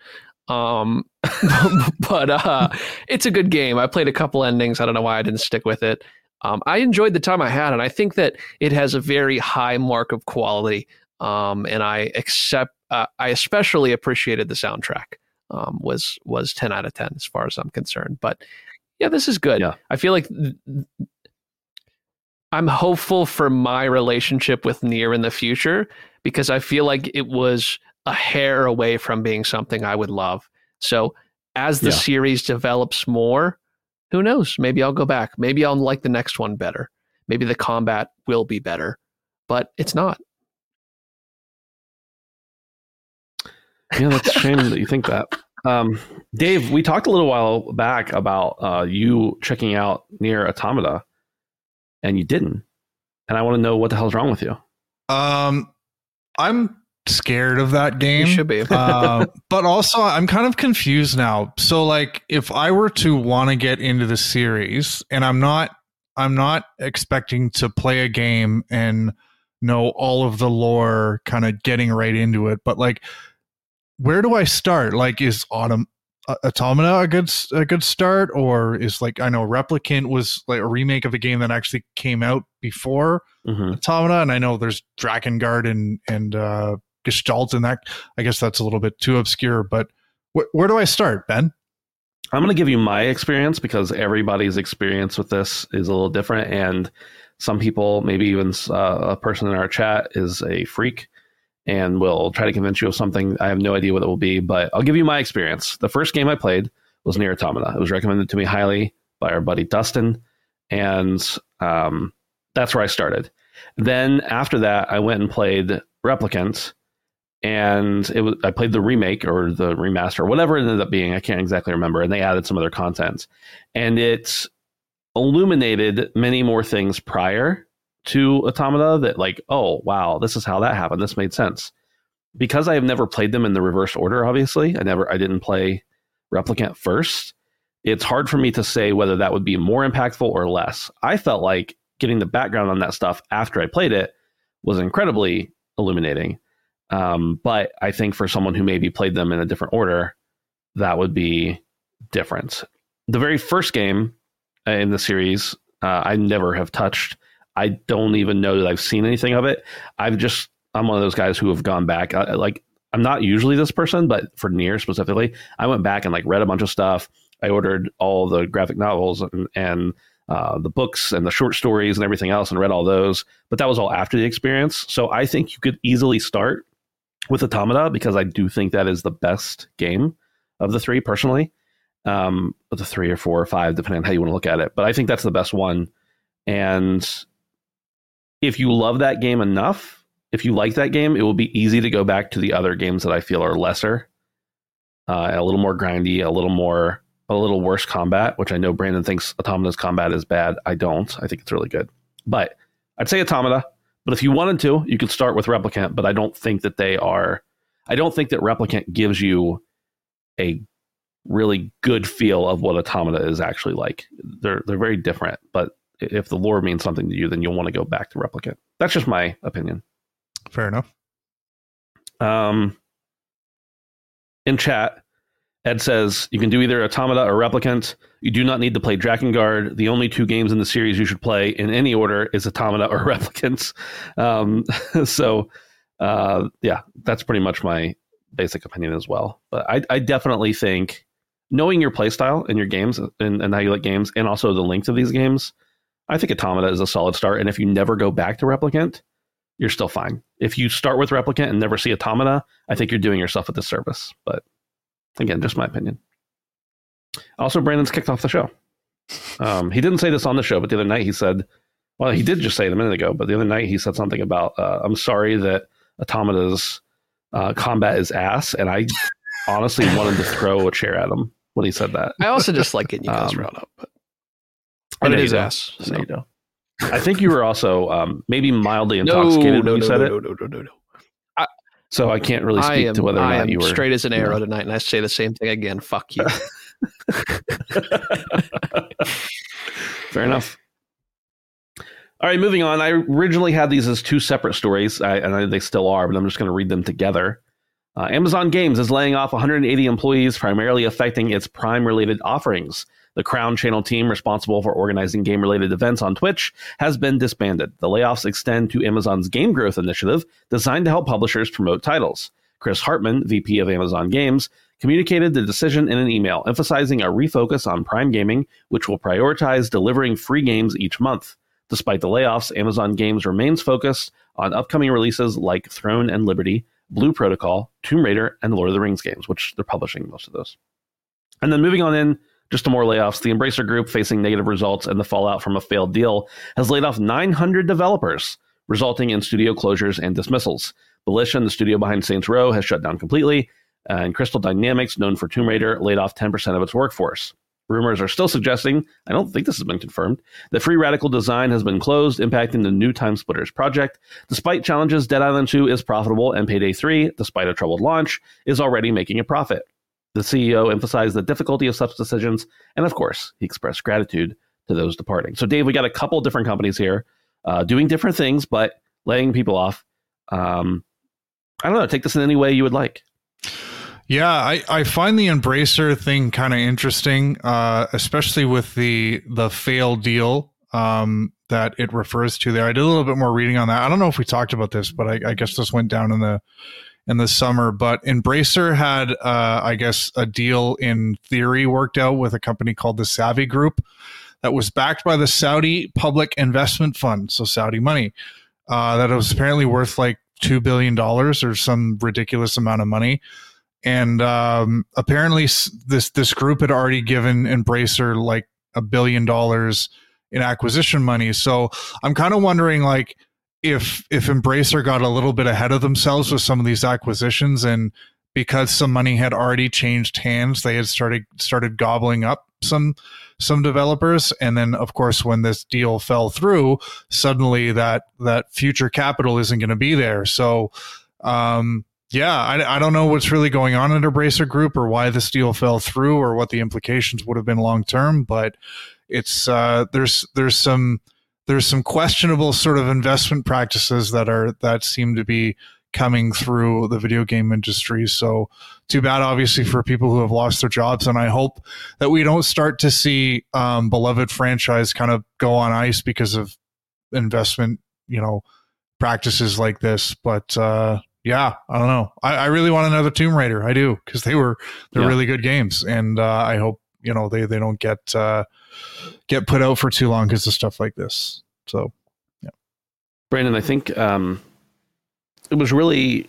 Um, but uh, it's a good game. I played a couple endings. I don't know why I didn't stick with it. Um, I enjoyed the time I had, and I think that it has a very high mark of quality. Um, and I accept, uh, I especially appreciated the soundtrack. Um, was was ten out of ten as far as I'm concerned. But yeah, this is good. Yeah. I feel like th- I'm hopeful for my relationship with NieR in the future because I feel like it was a hair away from being something I would love. So as the yeah. series develops more, who knows? Maybe I'll go back. Maybe I'll like the next one better. Maybe the combat will be better, but it's not. Yeah, that's a shame that you think that. Um, Dave, we talked a little while back about uh, you checking out NieR Automata, and you didn't. And I want to know what the hell's wrong with you. Um, I'm scared of that game. You should be. uh, but also, I'm kind of confused now. So, like, if I were to want to get into the series, and I'm not, I'm not expecting to play a game and know all of the lore, kind of getting right into it. But like, where do I start? Like, is Autumn uh, Automata a good a good start, or is like I know Replicant was like a remake of a game that actually came out before mm-hmm. Automata, and I know there's Drakengard and and uh, gestalt in that. I guess that's a little bit too obscure, but wh- where do I start, Ben? I'm going to give you my experience because everybody's experience with this is a little different. And some people, maybe even uh, a person in our chat, is a freak and will try to convince you of something. I have no idea what it will be, but I'll give you my experience. The first game I played was NieR Automata. It was recommended to me highly by our buddy Dustin. And um, that's where I started. Then after that, I went and played Replicant and it was I played the remake or the remaster, whatever it ended up being. I can't exactly remember. And they added some other content, and it illuminated many more things prior to Automata that like, oh wow, this is how that happened. This made sense because I have never played them in the reverse order. Obviously, I never I didn't play Replicant first. It's hard for me to say whether that would be more impactful or less. I felt like getting the background on that stuff after I played it was incredibly illuminating um, but I think for someone who maybe played them in a different order, that would be different. The very first game in the series, uh, I never have touched. I don't even know that I've seen anything of it. I've just, I'm one of those guys who have gone back. I, like, I'm not usually this person, but for NieR specifically, I went back and like read a bunch of stuff. I ordered all the graphic novels and, and uh, the books and the short stories and everything else and read all those. But that was all after the experience. So I think you could easily start with Automata because I do think that is the best game of the three personally. Um, the three or four or five, depending on how you want to look at it. But I think that's the best one And if you love that game enough, if you like that game, it will be easy to go back to the other games that I feel are lesser, uh, a little more grindy, a little more, a little worse combat. Which I know Brandon thinks Automata's combat is bad. I don't. I think it's really good. But I'd say Automata. But if you wanted to, you could start with Replicant. But I don't think that they are. I don't think that Replicant gives you a really good feel of what Automata is actually like. They're they're very different, but if the lore means something to you, then you'll want to go back to Replicant. That's just my opinion. Fair enough. Um, in chat, Ed says you can do either Automata or Replicant. You do not need to play Drakengard. The only two games in the series you should play in any order is Automata or Replicant. Um, so, uh, yeah, that's pretty much my basic opinion as well. But I, I definitely think knowing your playstyle and your games and, and how you like games, and also the length of these games, I think Automata is a solid start. And if you never go back to Replicant, you're still fine. If you start with Replicant and never see Automata, I think you're doing yourself a disservice. But again, just my opinion. Also, Brandon's kicked off the show. Um, he didn't say this on the show, but the other night he said, well, he did just say it a minute ago, but the other night he said something about, uh, I'm sorry that Automata's uh, combat is ass. And I honestly wanted to throw a chair at him when he said that. I also just like getting you guys um, riled up. But, but it is ass. So. I think you were also um, maybe mildly intoxicated no, when you no, said no, it. No, no, no, no, no. So I can't really speak am, to whether or I not you were straight as an arrow know. tonight, and I say the same thing again. Fuck you. Fair enough. All right, moving on. I originally had these as two separate stories, I, and I, they still are, but I'm just going to read them together. Uh, Amazon Games is laying off 180 employees, primarily affecting its Prime related offerings. The Crown Channel team responsible for organizing game related events on Twitch has been disbanded. The layoffs extend to Amazon's Game Growth Initiative, designed to help publishers promote titles. Chris Hartmann, VP of Amazon Games, communicated the decision in an email, emphasizing a refocus on Prime Gaming, which will prioritize delivering free games each month. Despite the layoffs, Amazon Games remains focused on upcoming releases like Throne and Liberty, Blue Protocol, Tomb Raider, and Lord of the Rings games, which they're publishing most of those. And then moving on in just to more layoffs, the Embracer Group, facing negative results and the fallout from a failed deal, has laid off 900 developers, resulting in studio closures and dismissals. Volition, the studio behind Saints Row, has shut down completely, and Crystal Dynamics, known for Tomb Raider, laid off 10% of its workforce. Rumors are still suggesting, I don't think this has been confirmed, that Free Radical Design has been closed, impacting the new Time Splitters project. Despite challenges, Dead Island 2 is profitable, and Payday 3, despite a troubled launch, is already making a profit. The CEO emphasized the difficulty of such decisions, and of course, he expressed gratitude to those departing. So, Dave, we got a couple different companies here uh, doing different things, but laying people off. Um, I don't know. Take this in any way you would like. Yeah, I, I find the Embracer thing kind of interesting, uh, especially with the the failed deal um, that it refers to there. I did a little bit more reading on that. I don't know if we talked about this, but I, I guess this went down in the in the summer. But Embracer had, uh, I guess, a deal in theory worked out with a company called the Savvy Group that was backed by the Saudi Public Investment Fund, so Saudi money. Uh, that was apparently worth like two billion dollars or some ridiculous amount of money and um, apparently this this group had already given Embracer like a billion dollars in acquisition money. So I'm kind of wondering like if if Embracer got a little bit ahead of themselves with some of these acquisitions and because some money had already changed hands, they had started started gobbling up some some developers. And then of course when this deal fell through suddenly that that future capital isn't going to be there. So um yeah, I, I don't know what's really going on at Embracer Group or why this deal fell through or what the implications would have been long term, but it's uh, there's there's some there's some questionable sort of investment practices that are that seem to be coming through the video game industry. So too bad, obviously, for people who have lost their jobs. And I hope that we don't start to see um, beloved franchise kind of go on ice because of investment, you know, practices like this. But uh, yeah, I don't know. I, I really want another Tomb Raider. I do because they were they're yeah. really good games, and uh, I hope you know they they don't get uh, get put out for too long because of stuff like this. So, yeah, Brandon, I think um, it was really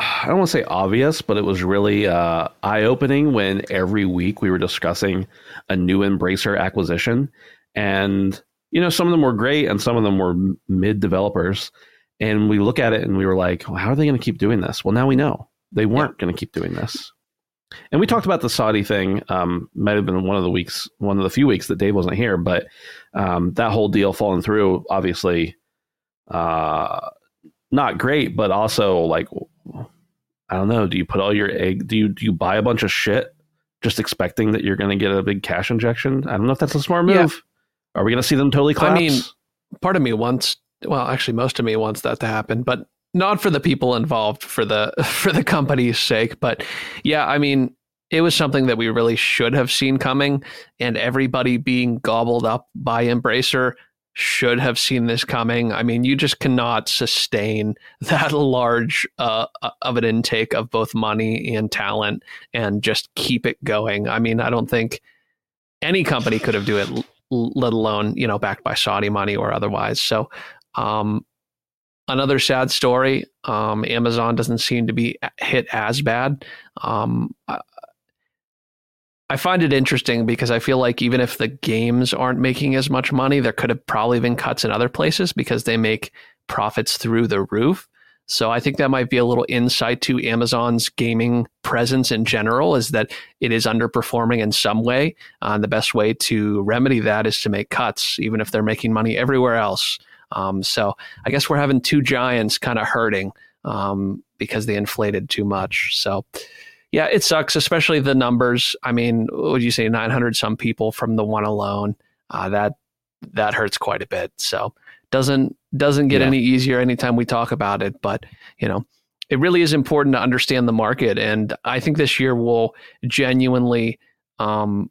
I don't want to say obvious, but it was really uh, eye opening when every week we were discussing a new Embracer acquisition. and you know some of them were great and some of them were mid developers. And we look at it and we were like, well, how are they going to keep doing this? Well, now we know they weren't yeah. going to keep doing this. And we talked about the Saudi thing. Um, might have been one of the weeks, one of the few weeks that Dave wasn't here, but um, that whole deal falling through, obviously, uh, not great, but also like, I don't know. Do you put all your egg? Do you do you buy a bunch of shit just expecting that you're going to get a big cash injection? I don't know if that's a smart move. Yeah. Are we going to see them totally collapse? I mean, part of me wants well, actually, most of me wants that to happen, but not for the people involved, for the for the company's sake. But yeah, I mean, it was something that we really should have seen coming, and everybody being gobbled up by Embracer should have seen this coming. I mean, you just cannot sustain that large uh, of an intake of both money and talent and just keep it going. I mean, I don't think any company could have do it let alone you know backed by Saudi money or otherwise. So um, another sad story. Um, Amazon doesn't seem to be hit as bad. Um, I find it interesting because I feel like even if the games aren't making as much money, there could have probably been cuts in other places because they make profits through the roof. So I think that might be a little insight to Amazon's gaming presence in general is that it is underperforming in some way. Uh, and the best way to remedy that is to make cuts, even if they're making money everywhere else. Um, so I guess we're having two giants kind of hurting um, because they inflated too much. So yeah, it sucks, especially the numbers. I mean, would you say 900 some people from the one alone? Uh, that that hurts quite a bit. So doesn't doesn't get yeah. any easier anytime we talk about it. But you know, it really is important to understand the market, and I think this year will genuinely um,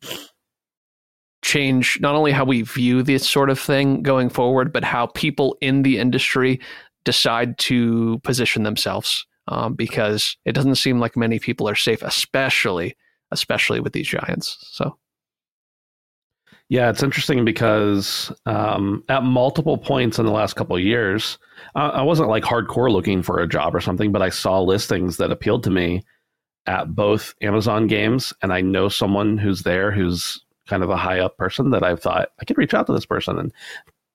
change not only how we view this sort of thing going forward, but how people in the industry decide to position themselves. Um, because it doesn't seem like many people are safe, especially especially with these giants. So. Yeah, it's interesting because um, at multiple points in the last couple years, uh, I wasn't like hardcore looking for a job or something, but I saw listings that appealed to me at both Amazon games, and I know someone who's there who's kind of a high up person that I thought I could reach out to this person and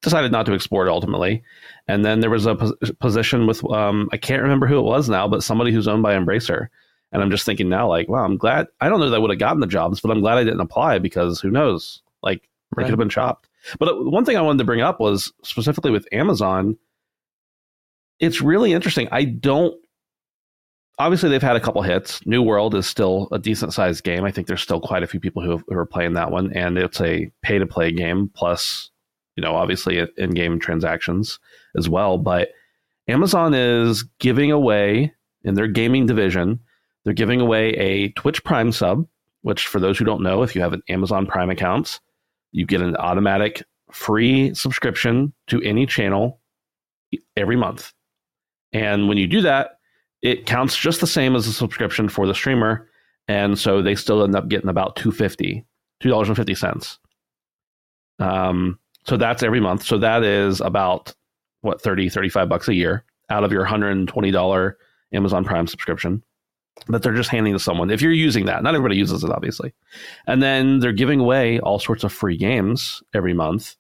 decided not to explore it ultimately. And then there was a pos- position with um, I can't remember who it was now, but somebody who's owned by Embracer. And I'm just thinking now, like, wow, I'm glad. I don't know that I would have gotten the jobs, but I'm glad I didn't apply because who knows? Like, right. I could have been chopped. But uh, one thing I wanted to bring up was specifically with Amazon. It's really interesting. I don't obviously they've had a couple hits. New World is still a decent sized game. I think there's still quite a few people who, who are playing that one, and it's a pay to play game plus, you know, obviously in game transactions as well. But Amazon is giving away in their gaming division, they're giving away a Twitch Prime sub, which for those who don't know, if you have an Amazon Prime account, you get an automatic free subscription to any channel every month. And when you do that, it counts just the same as a subscription for the streamer, and so they still end up getting about two fifty, two dollars and fifty cents. Um, so that's every month. So that is about what 30, 35 bucks a year out of your hundred and twenty dollar Amazon Prime subscription that they're just handing to someone. If you're using that, not everybody uses it, obviously. And then they're giving away all sorts of free games every month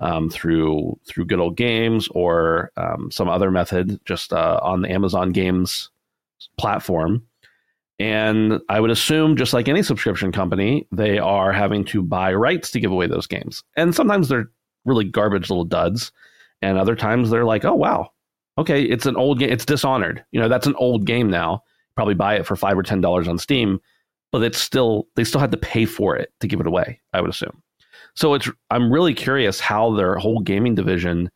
um, through through good old games or um, some other method just uh, on the Amazon Games platform. And I would assume, just like any subscription company, they are having to buy rights to give away those games. And sometimes they're really garbage little duds. And other times they're like, oh, wow, okay, it's an old game. It's Dishonored. You know, that's an old game now. Probably buy it for five or $10 on Steam, but it's still, they still had to pay for it to give it away, I would assume. So it's I'm really curious how their whole gaming division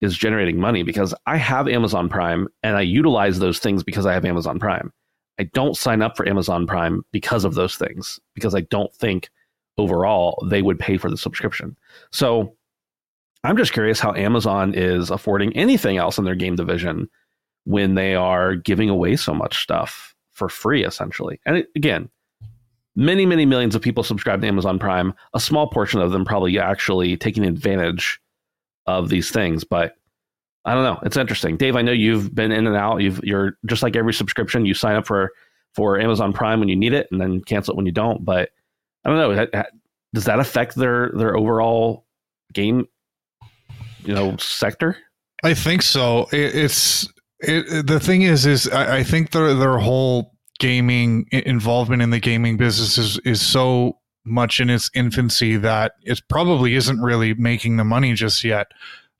is generating money because I have Amazon Prime and I utilize those things because I have Amazon Prime. I don't sign up for Amazon Prime because of those things because I don't think overall they would pay for the subscription. So I'm just curious how Amazon is affording anything else in their game division when they are giving away so much stuff for free essentially. And it, again, many, many millions of people subscribe to Amazon Prime. A small portion of them probably actually taking advantage of these things, but I don't know. It's interesting, Dave. I know you've been in and out. You've you're just like every subscription. You sign up for for Amazon Prime when you need it, and then cancel it when you don't. But I don't know. Does that affect their their overall game, you know, sector? I think so. It, it's it, the thing is, is I, I think their their whole gaming involvement in the gaming business is is so much in its infancy that it probably isn't really making the money just yet.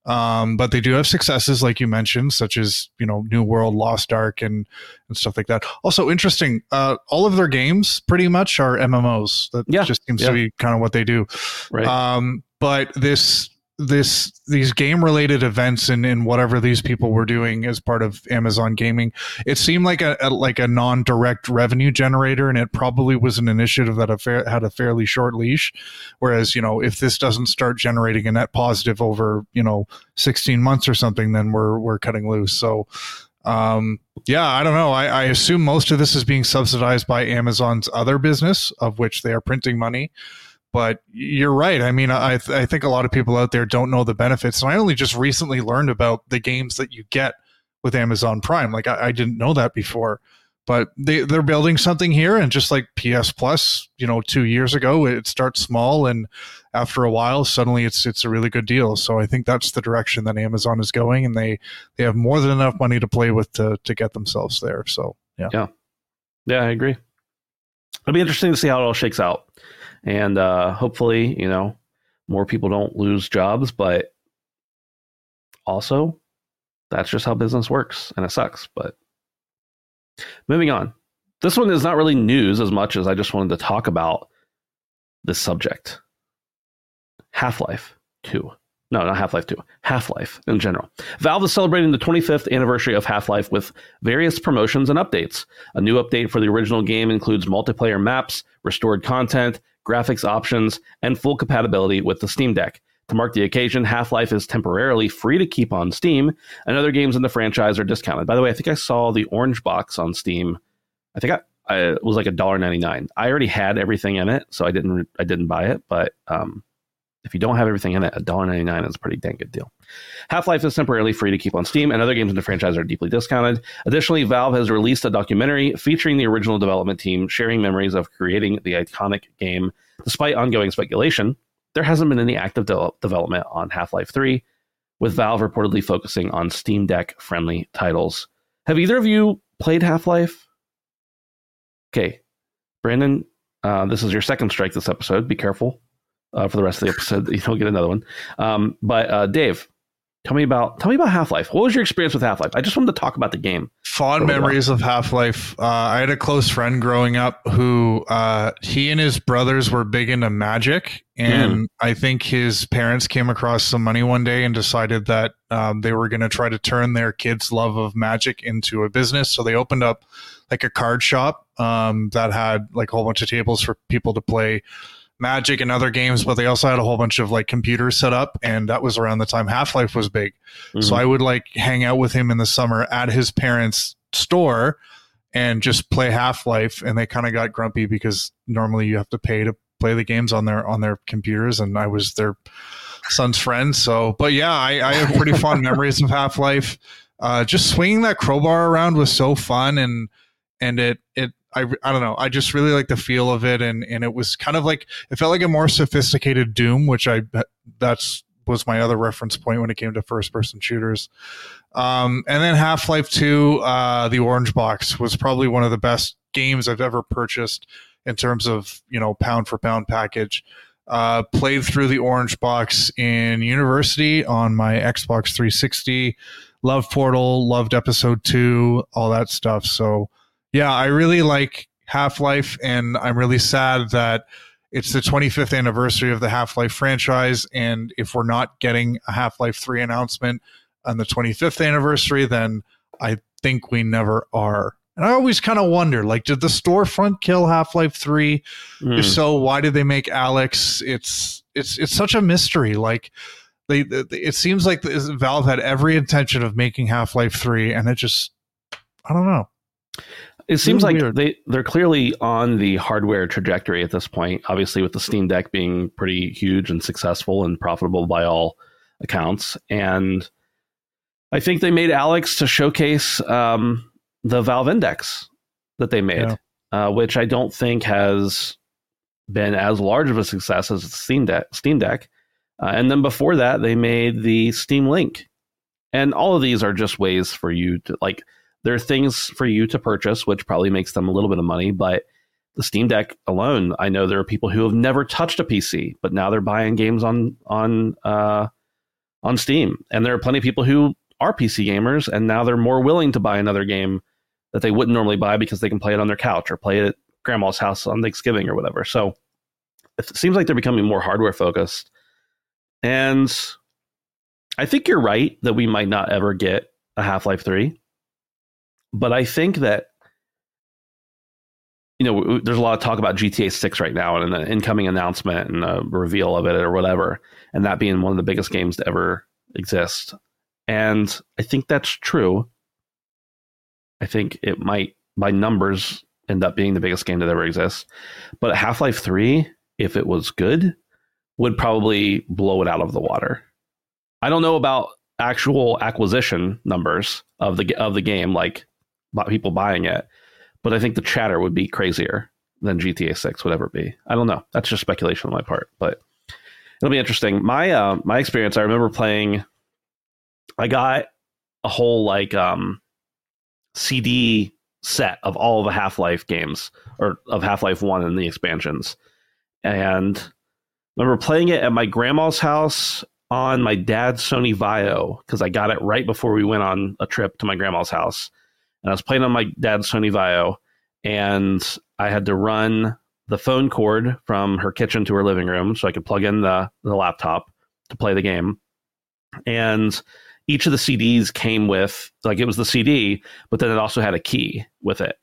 Um, but they do have successes, like you mentioned, such as you know New World, Lost Ark, and and stuff like that. Also interesting, uh, all of their games pretty much are MMOs. That yeah. just seems yeah. to be kind of what they do. Right. Um, but this this these game related events and, and whatever these people were doing as part of Amazon gaming, it seemed like a, a like a non direct revenue generator, and it probably was an initiative that a fair, had a fairly short leash. Whereas you know if this doesn't start generating a net positive over you know sixteen months or something, then we're we're cutting loose. So. Um, yeah, I don't know. I, I assume most of this is being subsidized by Amazon's other business, of which they are printing money but you're right. I mean, I, th- I think a lot of people out there don't know the benefits. And I only just recently learned about the games that you get with Amazon Prime. Like I, I didn't know that before, but they, they're building something here. And just like PS Plus, you know, two years ago, it starts small. And after a while, suddenly it's, it's a really good deal. So I think that's the direction that Amazon is going. And they, they have more than enough money to play with to, to get themselves there. So yeah. Yeah. Yeah, I agree. It'll be interesting to see how it all shakes out and uh, hopefully, you know, more people don't lose jobs. But also, that's just how business works, and it sucks. But moving on, this one is not really news as much as I just wanted to talk about this subject. Half Life Two. No, not Half Life 2, Half Life in general. Valve is celebrating the 25th anniversary of Half Life with various promotions and updates. A new update for the original game includes multiplayer maps, restored content, graphics options, and full compatibility with the Steam Deck. To mark the occasion, Half Life is temporarily free to keep on Steam, and other games in the franchise are discounted. By the way, I think I saw the orange box on Steam. I think I, I it was like a dollar ninety nine. I already had everything in it, so I didn't I didn't buy it. But um, if you don't have everything in it, a dollar ninety nine is a pretty dang good deal. Half Life is temporarily free to keep on Steam, and other games in the franchise are deeply discounted. Additionally, Valve has released a documentary featuring the original development team sharing memories of creating the iconic game. Despite ongoing speculation, there hasn't been any active de- development on Half Life 3, with Valve reportedly focusing on Steam Deck friendly titles. Have either of you played Half Life? Okay, Brandon, uh, this is your second strike this episode. Be careful uh, for the rest of the episode. you don't get another one. Um, but uh, Dave, Tell me about tell me about Half Life. What was your experience with Half Life? I just wanted to talk about the game. Fond memories of Half Life. Uh, I had a close friend growing up who uh, he and his brothers were big into magic, and mm. I think his parents came across some money one day and decided that um, they were going to try to turn their kids' love of magic into a business. So they opened up like a card shop um, that had like a whole bunch of tables for people to play Magic and other games, but they also had a whole bunch of like computers set up, and that was around the time Half Life was big. Mm-hmm. So I would like hang out with him in the summer at his parents' store and just play Half Life, and they kind of got grumpy because normally you have to pay to play the games on their on their computers, and I was their son's friend. So, but yeah, I, I have pretty fond memories of Half Life. Uh, just swinging that crowbar around was so fun, and and it it I, I don't know. I just really like the feel of it, and and it was kind of like it felt like a more sophisticated Doom, which I that's was my other reference point when it came to first person shooters. Um, and then Half Life Two, uh, the Orange Box was probably one of the best games I've ever purchased in terms of you know pound for pound package. Uh, played through the Orange Box in university on my Xbox 360. Loved Portal, loved Episode Two, all that stuff. So yeah, I really like Half Life, and I'm really sad that it's the 25th anniversary of the Half Life franchise. And if we're not getting a Half Life 3 announcement on the 25th anniversary, then I think we never are. And I always kind of wonder, like, did the storefront kill Half Life Three? Mm. If hmm. so, why did they make Alyx? It's it's it's such a mystery. Like, they, they it seems like Valve had every intention of making Half Life Three, and it just I don't know. It seems like weird. they they're clearly on the hardware trajectory at this point. Obviously, with the Steam Deck being pretty huge and successful and profitable by all accounts, and I think they made Alyx to showcase um, the Valve Index that they made, yeah. uh, which I don't think has been as large of a success as the Steam Deck. Steam Deck. Uh, and then before that, they made the Steam Link. And all of these are just ways for you to, like, there are things for you to purchase, which probably makes them a little bit of money. But the Steam Deck alone, I know there are people who have never touched a PC, but now they're buying games on on uh, on Steam, and there are plenty of people who are PC gamers, and now they're more willing to buy another game that they wouldn't normally buy because they can play it on their couch or play it at grandma's house on Thanksgiving or whatever. So it seems like they're becoming more hardware focused, and I think you're right that we might not ever get a Half Life Three, but I think that you know, there's a lot of talk about GTA 6 right now and an incoming announcement and a reveal of it or whatever, and that being one of the biggest games to ever exist. And I think that's true. I think it might, by numbers, end up being the biggest game that ever exists. But Half Life 3, if it was good, would probably blow it out of the water. I don't know about actual acquisition numbers of the of the game, like people buying it but I think the chatter would be crazier than GTA 6 would ever be. I don't know. That's just speculation on my part, but it'll be interesting. My uh, my experience, I remember playing. I got a whole like um, CD set of all the Half Life games, or of Half Life One and the expansions, and I remember playing it at my grandma's house on my dad's Sony Vaio because I got it right before we went on a trip to my grandma's house and I was playing on my dad's Sony Vaio, and I had to run the phone cord from her kitchen to her living room so I could plug in the the laptop to play the game. And each of the CDs came with like it was the CD, but then it also had a key with it.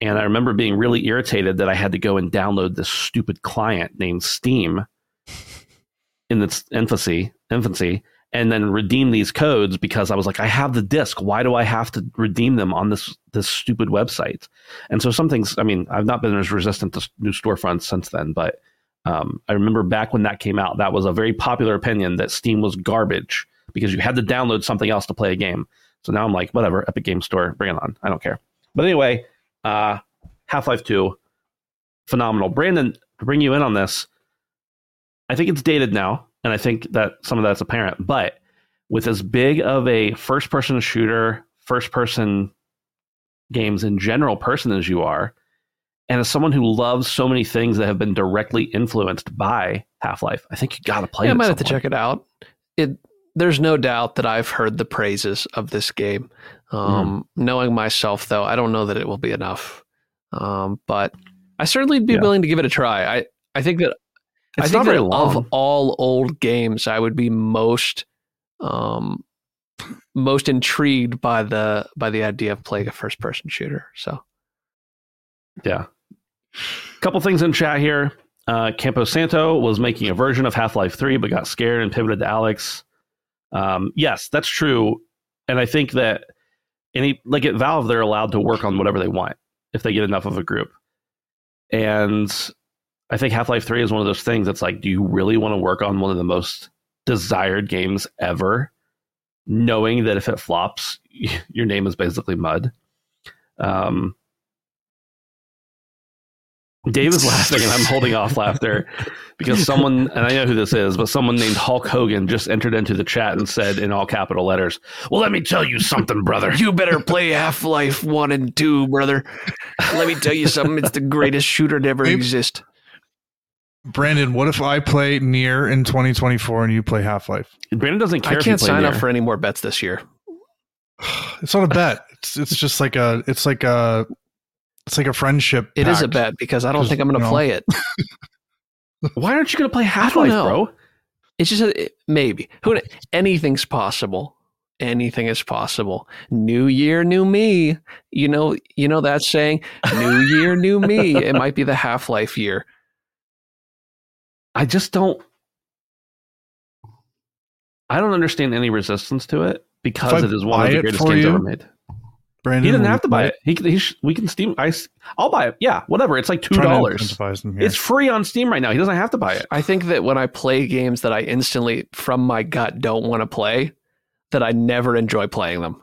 And I remember being really irritated that I had to go and download this stupid client named Steam in its infancy, infancy, and then redeem these codes because I was like, I have the disc. Why do I have to redeem them on this this stupid website? And so some things. I mean, I've not been as resistant to new storefronts since then, but um, I remember back when that came out, that was a very popular opinion that Steam was garbage because you had to download something else to play a game. So now I'm like, whatever, Epic Game Store, bring it on. I don't care. But anyway, uh, Half Life Two, phenomenal. Brandon, to bring you in on this, I think it's dated now and I think that some of that's apparent. But with as big of a first person shooter, first person games in general person as you are, and as someone who loves so many things that have been directly influenced by Half Life, I think you got to play. Yeah, it I might have to check it out. It there's no doubt that I've heard the praises of this game. Um, mm. Knowing myself, though, I don't know that it will be enough. Um, but I certainly be yeah. willing to give it a try. I I think that it's I think that long. of all old games, I would be most um, most intrigued by the by the idea of playing a first person shooter. So, yeah. A couple things in chat here. Uh, Campo Santo was making a version of Half Life Three, but got scared and pivoted to Alyx. Um, yes, that's true, and I think that any like at Valve, they're allowed to work on whatever they want if they get enough of a group. And I think Half Life 3 is one of those things that's like, do you really want to work on one of the most desired games ever, knowing that if it flops, your name is basically mud? Um, Dave is laughing and I'm holding off laughter because someone, and I know who this is, but someone named Hulk Hogan just entered into the chat and said in all capital letters, Well, let me tell you something, brother. You better play Half Life 1 and 2, brother. Let me tell you something. It's the greatest shooter to ever Maybe, exist. Brandon, what if I play NieR in 2024 and you play Half Life? Brandon doesn't care. I can't sign NieR. up for any more bets this year. It's not a bet. It's it's just like a it's like a it's like a friendship. It is a bet because I don't think I'm going to know. play it. Why aren't you going to play Half Life, bro? It's just a, maybe. Who anything's possible. Anything is possible. New year, new me. You know, you know that saying. New year, new me. It might be the Half Life year. I just don't. I don't understand any resistance to it because it is one of the greatest games you, ever made. Brandon, he doesn't have to buy it. it. He, he sh- we can Steam. I, I'll buy it. Yeah, whatever. It's like two dollars. It's free on Steam right now. He doesn't have to buy it. I think that when I play games that I instantly, from my gut, don't want to play, that I never enjoy playing them.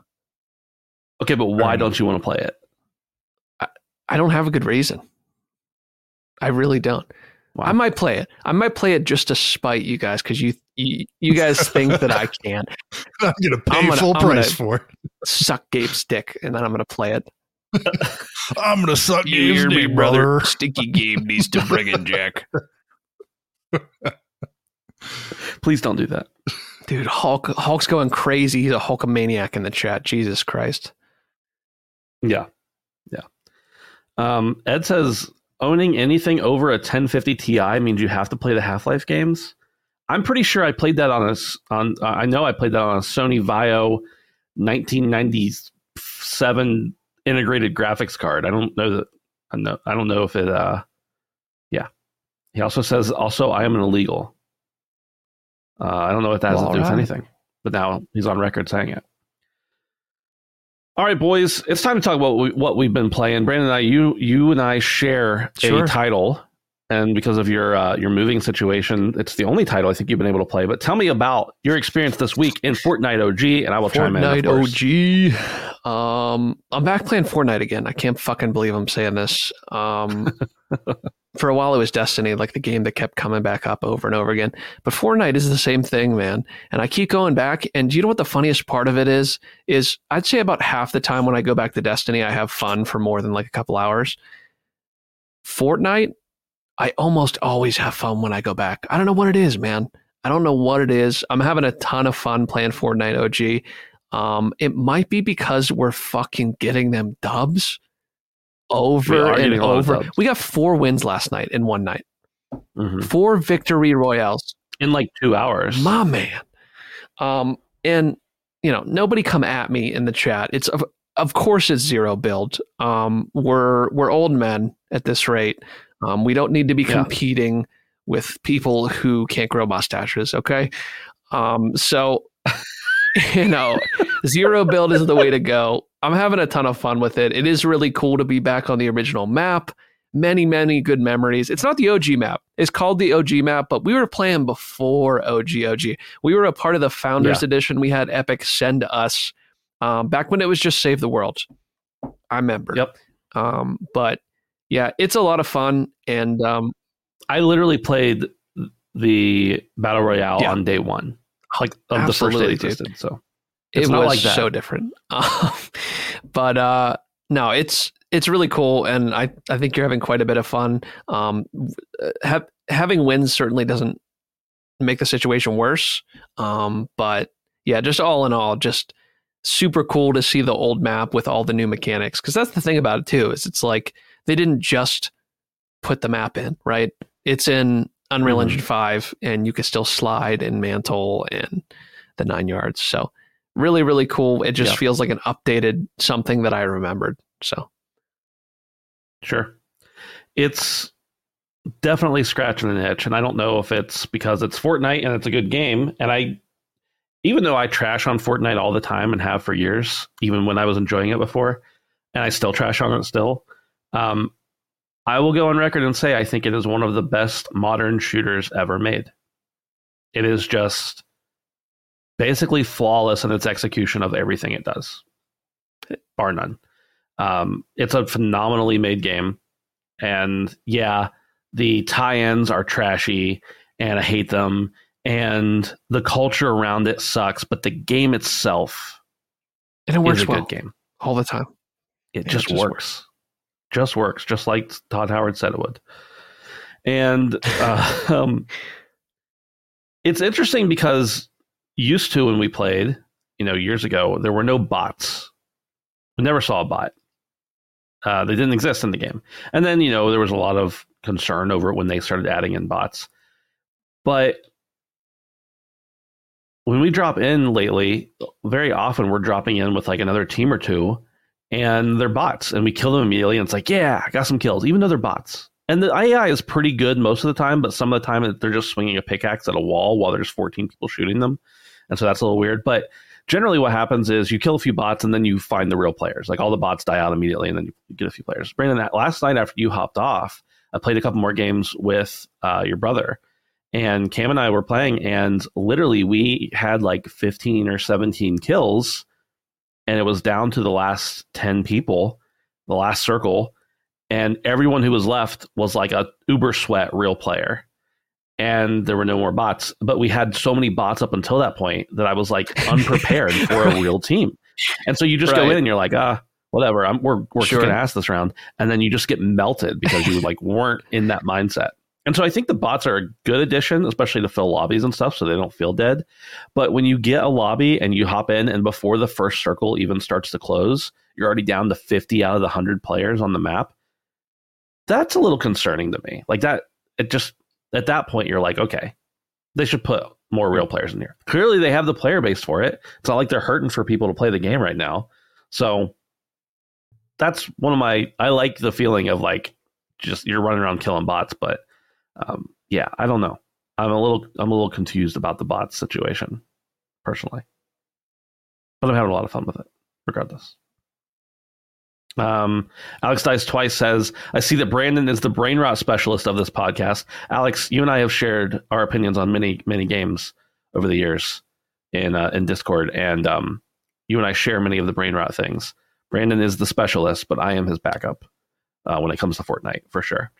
Okay, but why don't you want to play it? I, I don't have a good reason. I really don't. Wow. I might play it. I might play it just to spite you guys because you, you, you guys think that I can't. I'm gonna pay I'm gonna, full I'm price for it. Suck Gabe's dick, and then I'm gonna play it. I'm gonna suck you hear me, brother. brother. Stinky Gabe needs to bring in Jack. Please don't do that, dude. Hulk, Hulk's going crazy. He's a Hulkamaniac in the chat. Jesus Christ. Yeah, yeah. Um, Ed says owning anything over a 1050 Ti means you have to play the Half Life games. I'm pretty sure I played that on a on. Uh, I know I played that on a Sony Vaio 1997 integrated graphics card. I don't know that. I know. I don't know if it. Uh, yeah. He also says also I am an illegal. Uh, I don't know what that has well, to do right. with anything, but now he's on record saying it. All right, boys, it's time to talk about what, we, what we've been playing. Brandon and I, you you and I share sure. a title, and because of your uh, your moving situation, it's the only title I think you've been able to play. But tell me about your experience this week in Fortnite OG, and I will chime in. Fortnite OG. Um, I'm back playing Fortnite again. I can't fucking believe I'm saying this. Um, for a while it was Destiny, like the game that kept coming back up over and over again. But Fortnite is the same thing, man. And I keep going back. And you know what the funniest part of it is? Is I'd say about half the time when I go back to Destiny, I have fun for more than like a couple hours. Fortnite, I almost always have fun when I go back. I don't know what it is, man. I don't know what it is. I'm having a ton of fun playing Fortnite OG. Um, it might be because we're fucking getting them dubs over and over. We got four wins last night in one night. Mm-hmm. Four victory royales in like two hours. My man. Um, and you know, nobody come at me in the chat. It's of, of course it's zero build. Um, we're we're old men at this rate. Um, we don't need to be yeah. competing with people who can't grow mustaches. Okay. Um, so you know, zero build is the way to go. I'm having a ton of fun with it. It is really cool to be back on the original map. Many, many good memories. It's not the OG map. It's called the OG map, but we were playing before OG OG. We were a part of the Founders yeah. Edition. We had Epic send us um, back when it was just Save the World. I remember. Yep. Um, but yeah, it's a lot of fun. And um, I literally played the Battle Royale yeah. on day one, like of Absolutely, the first day it existed. So it's it was like so different. but uh, no, it's it's really cool, and I I think you're having quite a bit of fun. Um, have, having wins certainly doesn't make the situation worse. Um, but yeah, just all in all, just super cool to see the old map with all the new mechanics. Because that's the thing about it too is it's like they didn't just put the map in, right? It's in Unreal mm-hmm. Engine five, and you can still slide and mantle and the nine yards. So really really cool. It just yeah. feels like an updated something that i remembered so. Sure. It's definitely scratching an itch and i don't know if it's because it's fortnite and it's a good game and i even though i trash on fortnite all the time and have for years even when i was enjoying it before and i still trash on it still um, i will go on record and say i think it is one of the best modern shooters ever made. It is just basically flawless in its execution of everything it does, bar none. Um, it's a phenomenally made game, and yeah, the tie-ins are trashy, and I hate them, and the culture around it sucks. But the game itself, and it works is a well. good game all the time. It, just, it just, works. works. just works, just like Todd Howard said it would. And uh, um, it's interesting because used to when we played, you know, years ago, there were no bots. We never saw a bot. Uh, they didn't exist in the game. And then, you know, there was a lot of concern over it when they started adding in bots. But when we drop in lately, very often we're dropping in with like another team or two and they're bots and we kill them immediately. And it's like, yeah, I got some kills, even though they're bots. And the AI is pretty good most of the time, but some of the time they're just swinging a pickaxe at a wall while there's 14 people shooting them and so that's a little weird. But generally, what happens is you kill a few bots and then you find the real players. Like all the bots die out immediately, and then you get a few players. Brandon, that last night after you hopped off, I played a couple more games with uh, your brother, and Cam and I were playing, and literally we had like fifteen or seventeen kills, and it was down to the last ten people, the last circle. and everyone who was left was like a uber sweat real player and there were no more bots but we had so many bots up until that point that i was like unprepared for a real team and so you just right. go in and you're like ah whatever i'm we're, we're sure. kicking ass this round and then you just get melted because you like weren't in that mindset and so I think the bots are a good addition, especially to fill lobbies and stuff so they don't feel dead. But when you get a lobby and you hop in and before the first circle even starts to close, you're already down to 50 out of the 100 players on the map. That's a little concerning to me. Like that, it just, at that point, you're like, okay, they should put more real players in here. Clearly, they have the player base for it. It's not like they're hurting for people to play the game right now. So that's one of my, I like the feeling of like, just you're running around killing bots, but um, yeah, I don't know. I'm a little I'm a little confused about the bot situation, personally. But I'm having a lot of fun with it, regardless. Um, Alex Dice Twice says, I see that Brandon is the brain rot specialist of this podcast. Alex, you and I have shared our opinions on many, many games over the years in uh, in Discord, and um, you and I share many of the brain rot things. Brandon is the specialist, but I am his backup uh, when it comes to Fortnite, for sure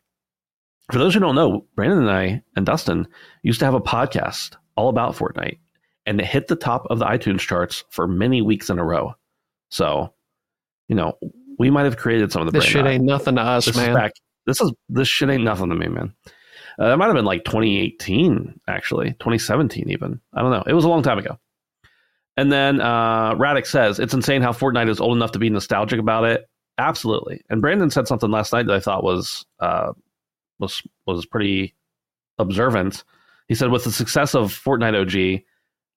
for those who don't know, Brandon and I and Dustin used to have a podcast all about Fortnite, and it hit the top of the iTunes charts for many weeks in a row. So, you know, we might have created some of the. This shit ain't nothing to us, this man. Is back, this is this shit ain't nothing to me, man. Uh, that might have been like 2018, actually, 2017, even. I don't know. It was a long time ago. And then uh, says it's insane how Fortnite is old enough to be nostalgic about it. Absolutely. And Brandon said something last night that I thought was uh, was was pretty observant. He said, with the success of Fortnite OG,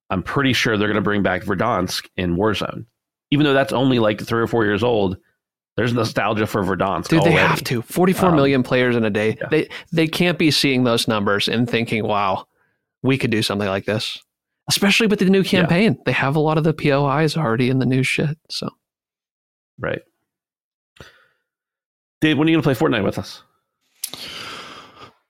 I'm pretty sure they're going to bring back Verdansk in Warzone, even though that's only like three or four years old. There's nostalgia for Verdansk. Dude, already. they have to. Forty-four um, million players in a day. Yeah. They they can't be seeing those numbers and thinking, "Wow, we could do something like this." Especially with the new campaign, yeah. they have a lot of the POIs already in the new shit. So, right. Dave, when are you going to play Fortnite with us?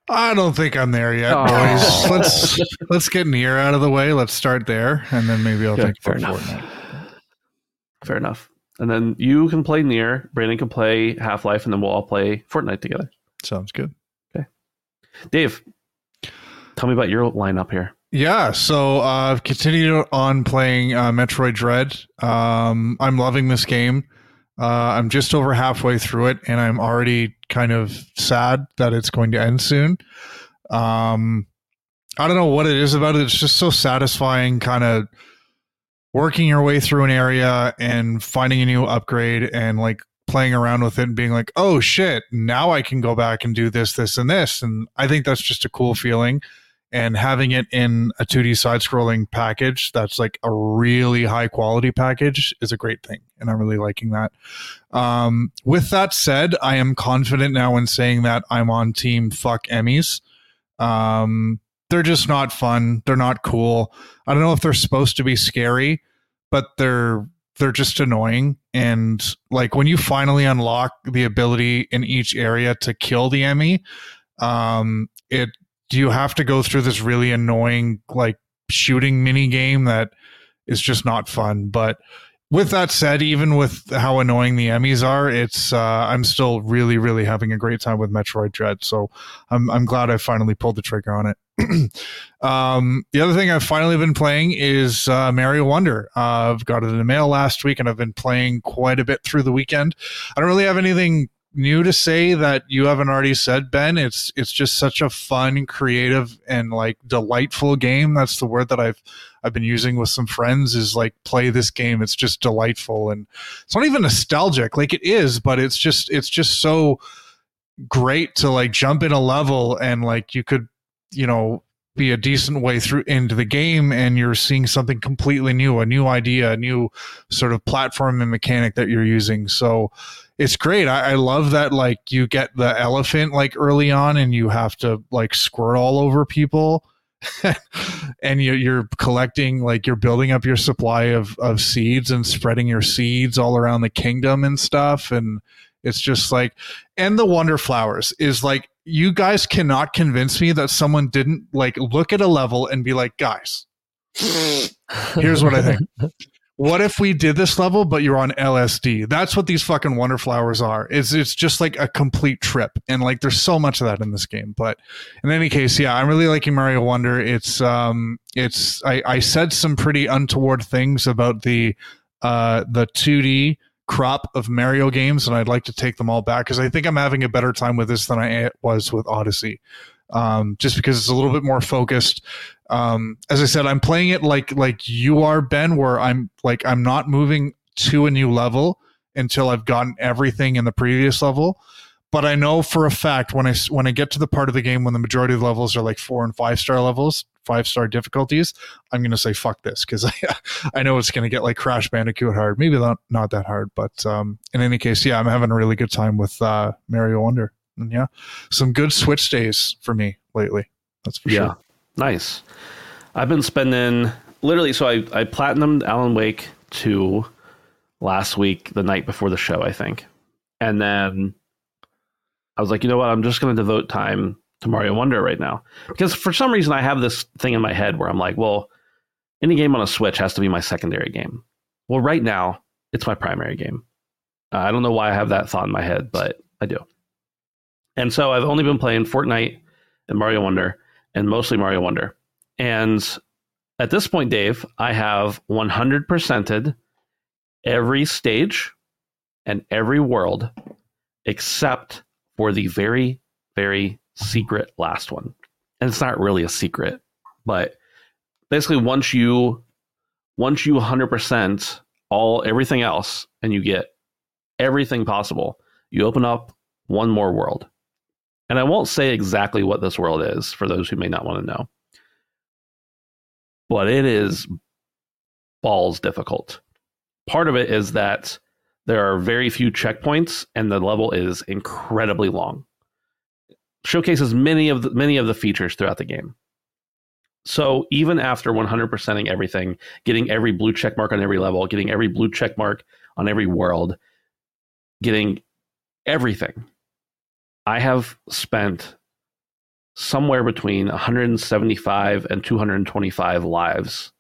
I don't think I'm there yet, oh. boys. let's let's get NieR out of the way. Let's start there, and then maybe I'll think fair about enough. Fortnite. Fair enough. And then you can play NieR, Brandon can play Half Life, and then we'll all play Fortnite together. Sounds good. Okay, Dave, tell me about your lineup here. Yeah, so uh, I've continued on playing uh, Metroid Dread. Um, I'm loving this game. Uh, I'm just over halfway through it, and I'm already kind of sad that it's going to end soon. Um, I don't know what it is about it. It's just so satisfying, kind of working your way through an area and finding a new upgrade and like playing around with it and being like, oh shit, now I can go back and do this, this, and this. And I think that's just a cool feeling and having it in a 2D side scrolling package that's like a really high quality package is a great thing. And I'm really liking that. Um, with that said, I am confident now in saying that I'm on team fuck EMMIs. Um, they're just not fun. They're not cool. I don't know if they're supposed to be scary, but they're they're just annoying. And like when you finally unlock the ability in each area to kill the EMMI, um, it you have to go through this really annoying like shooting mini game that is just not fun but with that said even with how annoying the EMMIs are it's uh, i'm still really really having a great time with metroid dread so i'm, I'm glad i finally pulled the trigger on it um, the other thing i've finally been playing is uh, wonder uh, i've got it in the mail last week and i've been playing quite a bit through the weekend i don't really have anything new to say that you haven't already said, Ben. It's it's just such a fun, creative, and like delightful game. That's the word that I've I've been using with some friends is like play this game. It's just delightful and it's not even nostalgic. Like it is, but it's just it's just so great to like jump in a level and like you could, you know, be a decent way through into the game and you're seeing something completely new, a new idea, a new sort of platform and mechanic that you're using. So it's great. I, I, love that like you get the elephant like early on and you have to like squirt all over people. and you, you're collecting like you're building up your supply of, of seeds and spreading your seeds all around the kingdom and stuff and it's just like and the wonder flowers is like you guys cannot convince me that someone didn't like look at a level and be like guys here's what i think what if we did this level, but you're on LSD? That's what these fucking wonder flowers are. It's it's just like a complete trip, and like there's so much of that in this game. But in any case, yeah, I'm really liking Mario Wonder. It's um, it's I I said some pretty untoward things about the uh the 2D crop of Mario games, and I'd like to take them all back because I think I'm having a better time with this than I was with Odyssey. Um, just because it's a little bit more focused. Um, as I said, I'm playing it like like you are, Ben, where I'm like I'm not moving to a new level until I've gotten everything in the previous level. But I know for a fact when I when I get to the part of the game when the majority of levels are like four and five star levels, five star difficulties, I'm gonna say fuck this because I I know it's gonna get like Crash Bandicoot hard. Maybe not not that hard, but um, in any case, yeah, I'm having a really good time with uh, Mario Wonder. And yeah, some good Switch days for me lately. That's for yeah. sure. Nice. I've been spending literally. So I I platinumed Alan Wake two last week, the night before the show, I think, and then I was like, you know what? I'm just going to devote time to Mario Wonder right now because for some reason I have this thing in my head where I'm like, well, any game on a Switch has to be my secondary game. Well, right now it's my primary game. Uh, I don't know why I have that thought in my head, but I do. And so I've only been playing Fortnite and Mario Wonder and mostly Mario Wonder. And at this point, Dave, I have 100%ed every stage and every world except for the very, very secret last one. And it's not really a secret, but basically once you once you 100% all everything else and you get everything possible, you open up one more world. And I won't say exactly what this world is for those who may not want to know. But it is balls difficult. Part of it is that there are very few checkpoints and the level is incredibly long. Showcases many of the, many of the features throughout the game. So even after 100%ing everything, getting every blue check mark on every level, getting every blue check mark on every world, getting everything, I have spent somewhere between 175 and 225 lives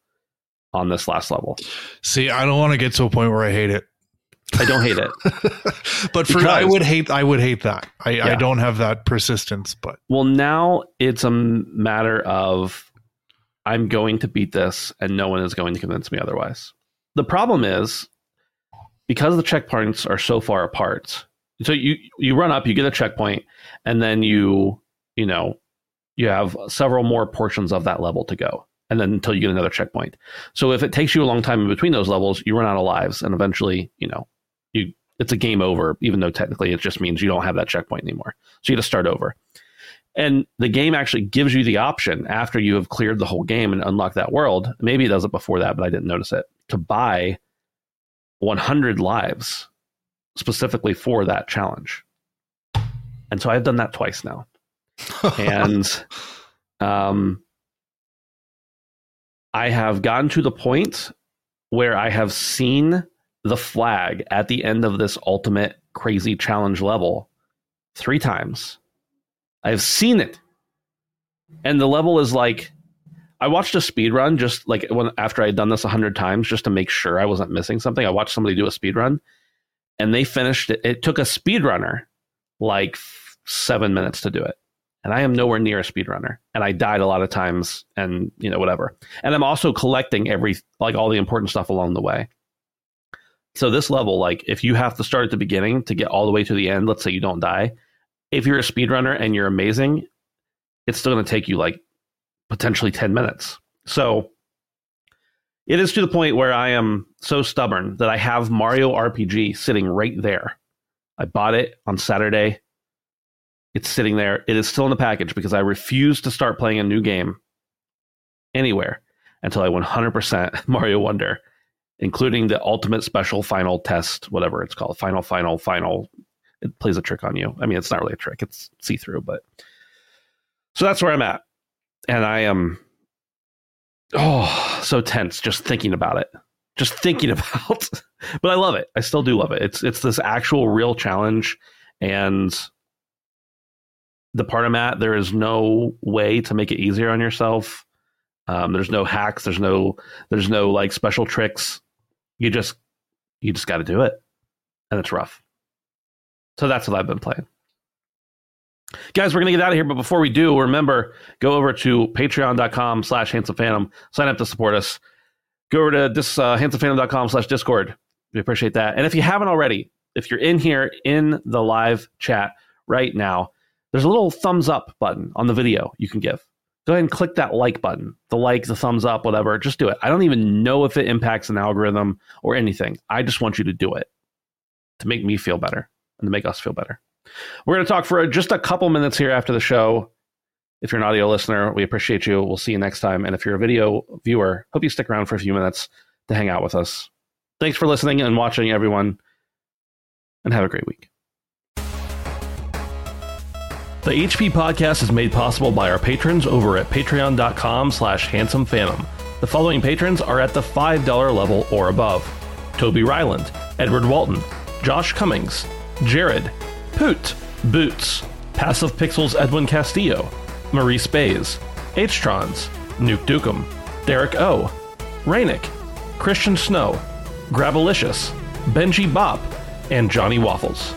on this last level. See, I don't want to get to a point where I hate it. I don't hate it. but for Because- I would hate I would hate that. I, I don't have that persistence, but Well, now it's a matter of I'm going to beat this and no one is going to convince me otherwise. The problem is because the checkpoints are so far apart. So you you run up, you get a checkpoint, and then you you know you have several more portions of that level to go, and then until you get another checkpoint. So if it takes you a long time in between those levels, you run out of lives, and eventually you know it's a game over, even though technically it just means you don't have that checkpoint anymore. So you have to start over. And the game actually gives you the option after you have cleared the whole game and unlocked that world. Maybe it does it before that, but I didn't notice it. To buy 100 lives specifically for that challenge. And so I've done that twice now. And um, I have gotten to the point where I have seen the flag at the end of this ultimate crazy challenge level three times. I've seen it. And the level is like I watched a speed run just like when after I had done this a hundred times just to make sure I wasn't missing something. I watched somebody do a speed run and they finished it. It took a speed runner like seven minutes to do it. And I am nowhere near a speedrunner. And I died a lot of times and you know, whatever. And I'm also collecting every like all the important stuff along the way. So this level, like if you have to start at the beginning to get all the way to the end, let's say you don't die, if you're a speedrunner and you're amazing, it's still going to take you like potentially 10 minutes. So it is to the point where I am so stubborn that I have Mario RPG sitting right there. I bought it on Saturday. It's sitting there. It is still in the package because I refuse to start playing a new game anywhere until I 100% Mario Wonder, including the ultimate special final test, whatever it's called. Final, final, final. It plays a trick on you. I mean, it's not really a trick, it's see through, but so that's where I'm at. And I am oh so tense just thinking about it. Just thinking about but I love it. I still do love it. It's it's this actual real challenge and the part I'm at, there is no way to make it easier on yourself. Um, there's no hacks. There's no there's no like special tricks. You just you just got to do it, and it's rough. So that's what I've been playing. Guys, we're going to get out of here, but before we do, remember, go over to patreon.com slash handsome phantom, sign up to support us. Go over to this uh, handsomephantom.com slash discord. We appreciate that. And if you haven't already, if you're in here in the live chat right now, there's a little thumbs up button on the video you can give. Go ahead and click that like button, the like, the thumbs up, whatever. Just do it. I don't even know if it impacts an algorithm or anything. I just want you to do it to make me feel better and to make us feel better. We're going to talk for just a couple minutes here after the show. If you're an audio listener, we appreciate you. We'll see you next time. And if you're a video viewer, hope you stick around for a few minutes to hang out with us. Thanks for listening and watching, everyone, and have a great week. The HP podcast is made possible by our patrons over at patreon.com slash handsomephantom. The following patrons are at the $5 level or above. Toby Ryland, Edward Walton, Josh Cummings, Jared, Poot, Boots, Passive Pixels Edwin Castillo, Maurice Bays, H-Trons, Nuke Dukem, Derek O, Rainick, Christian Snow, Grabalicious, Benji Bop, and Johnny Waffles.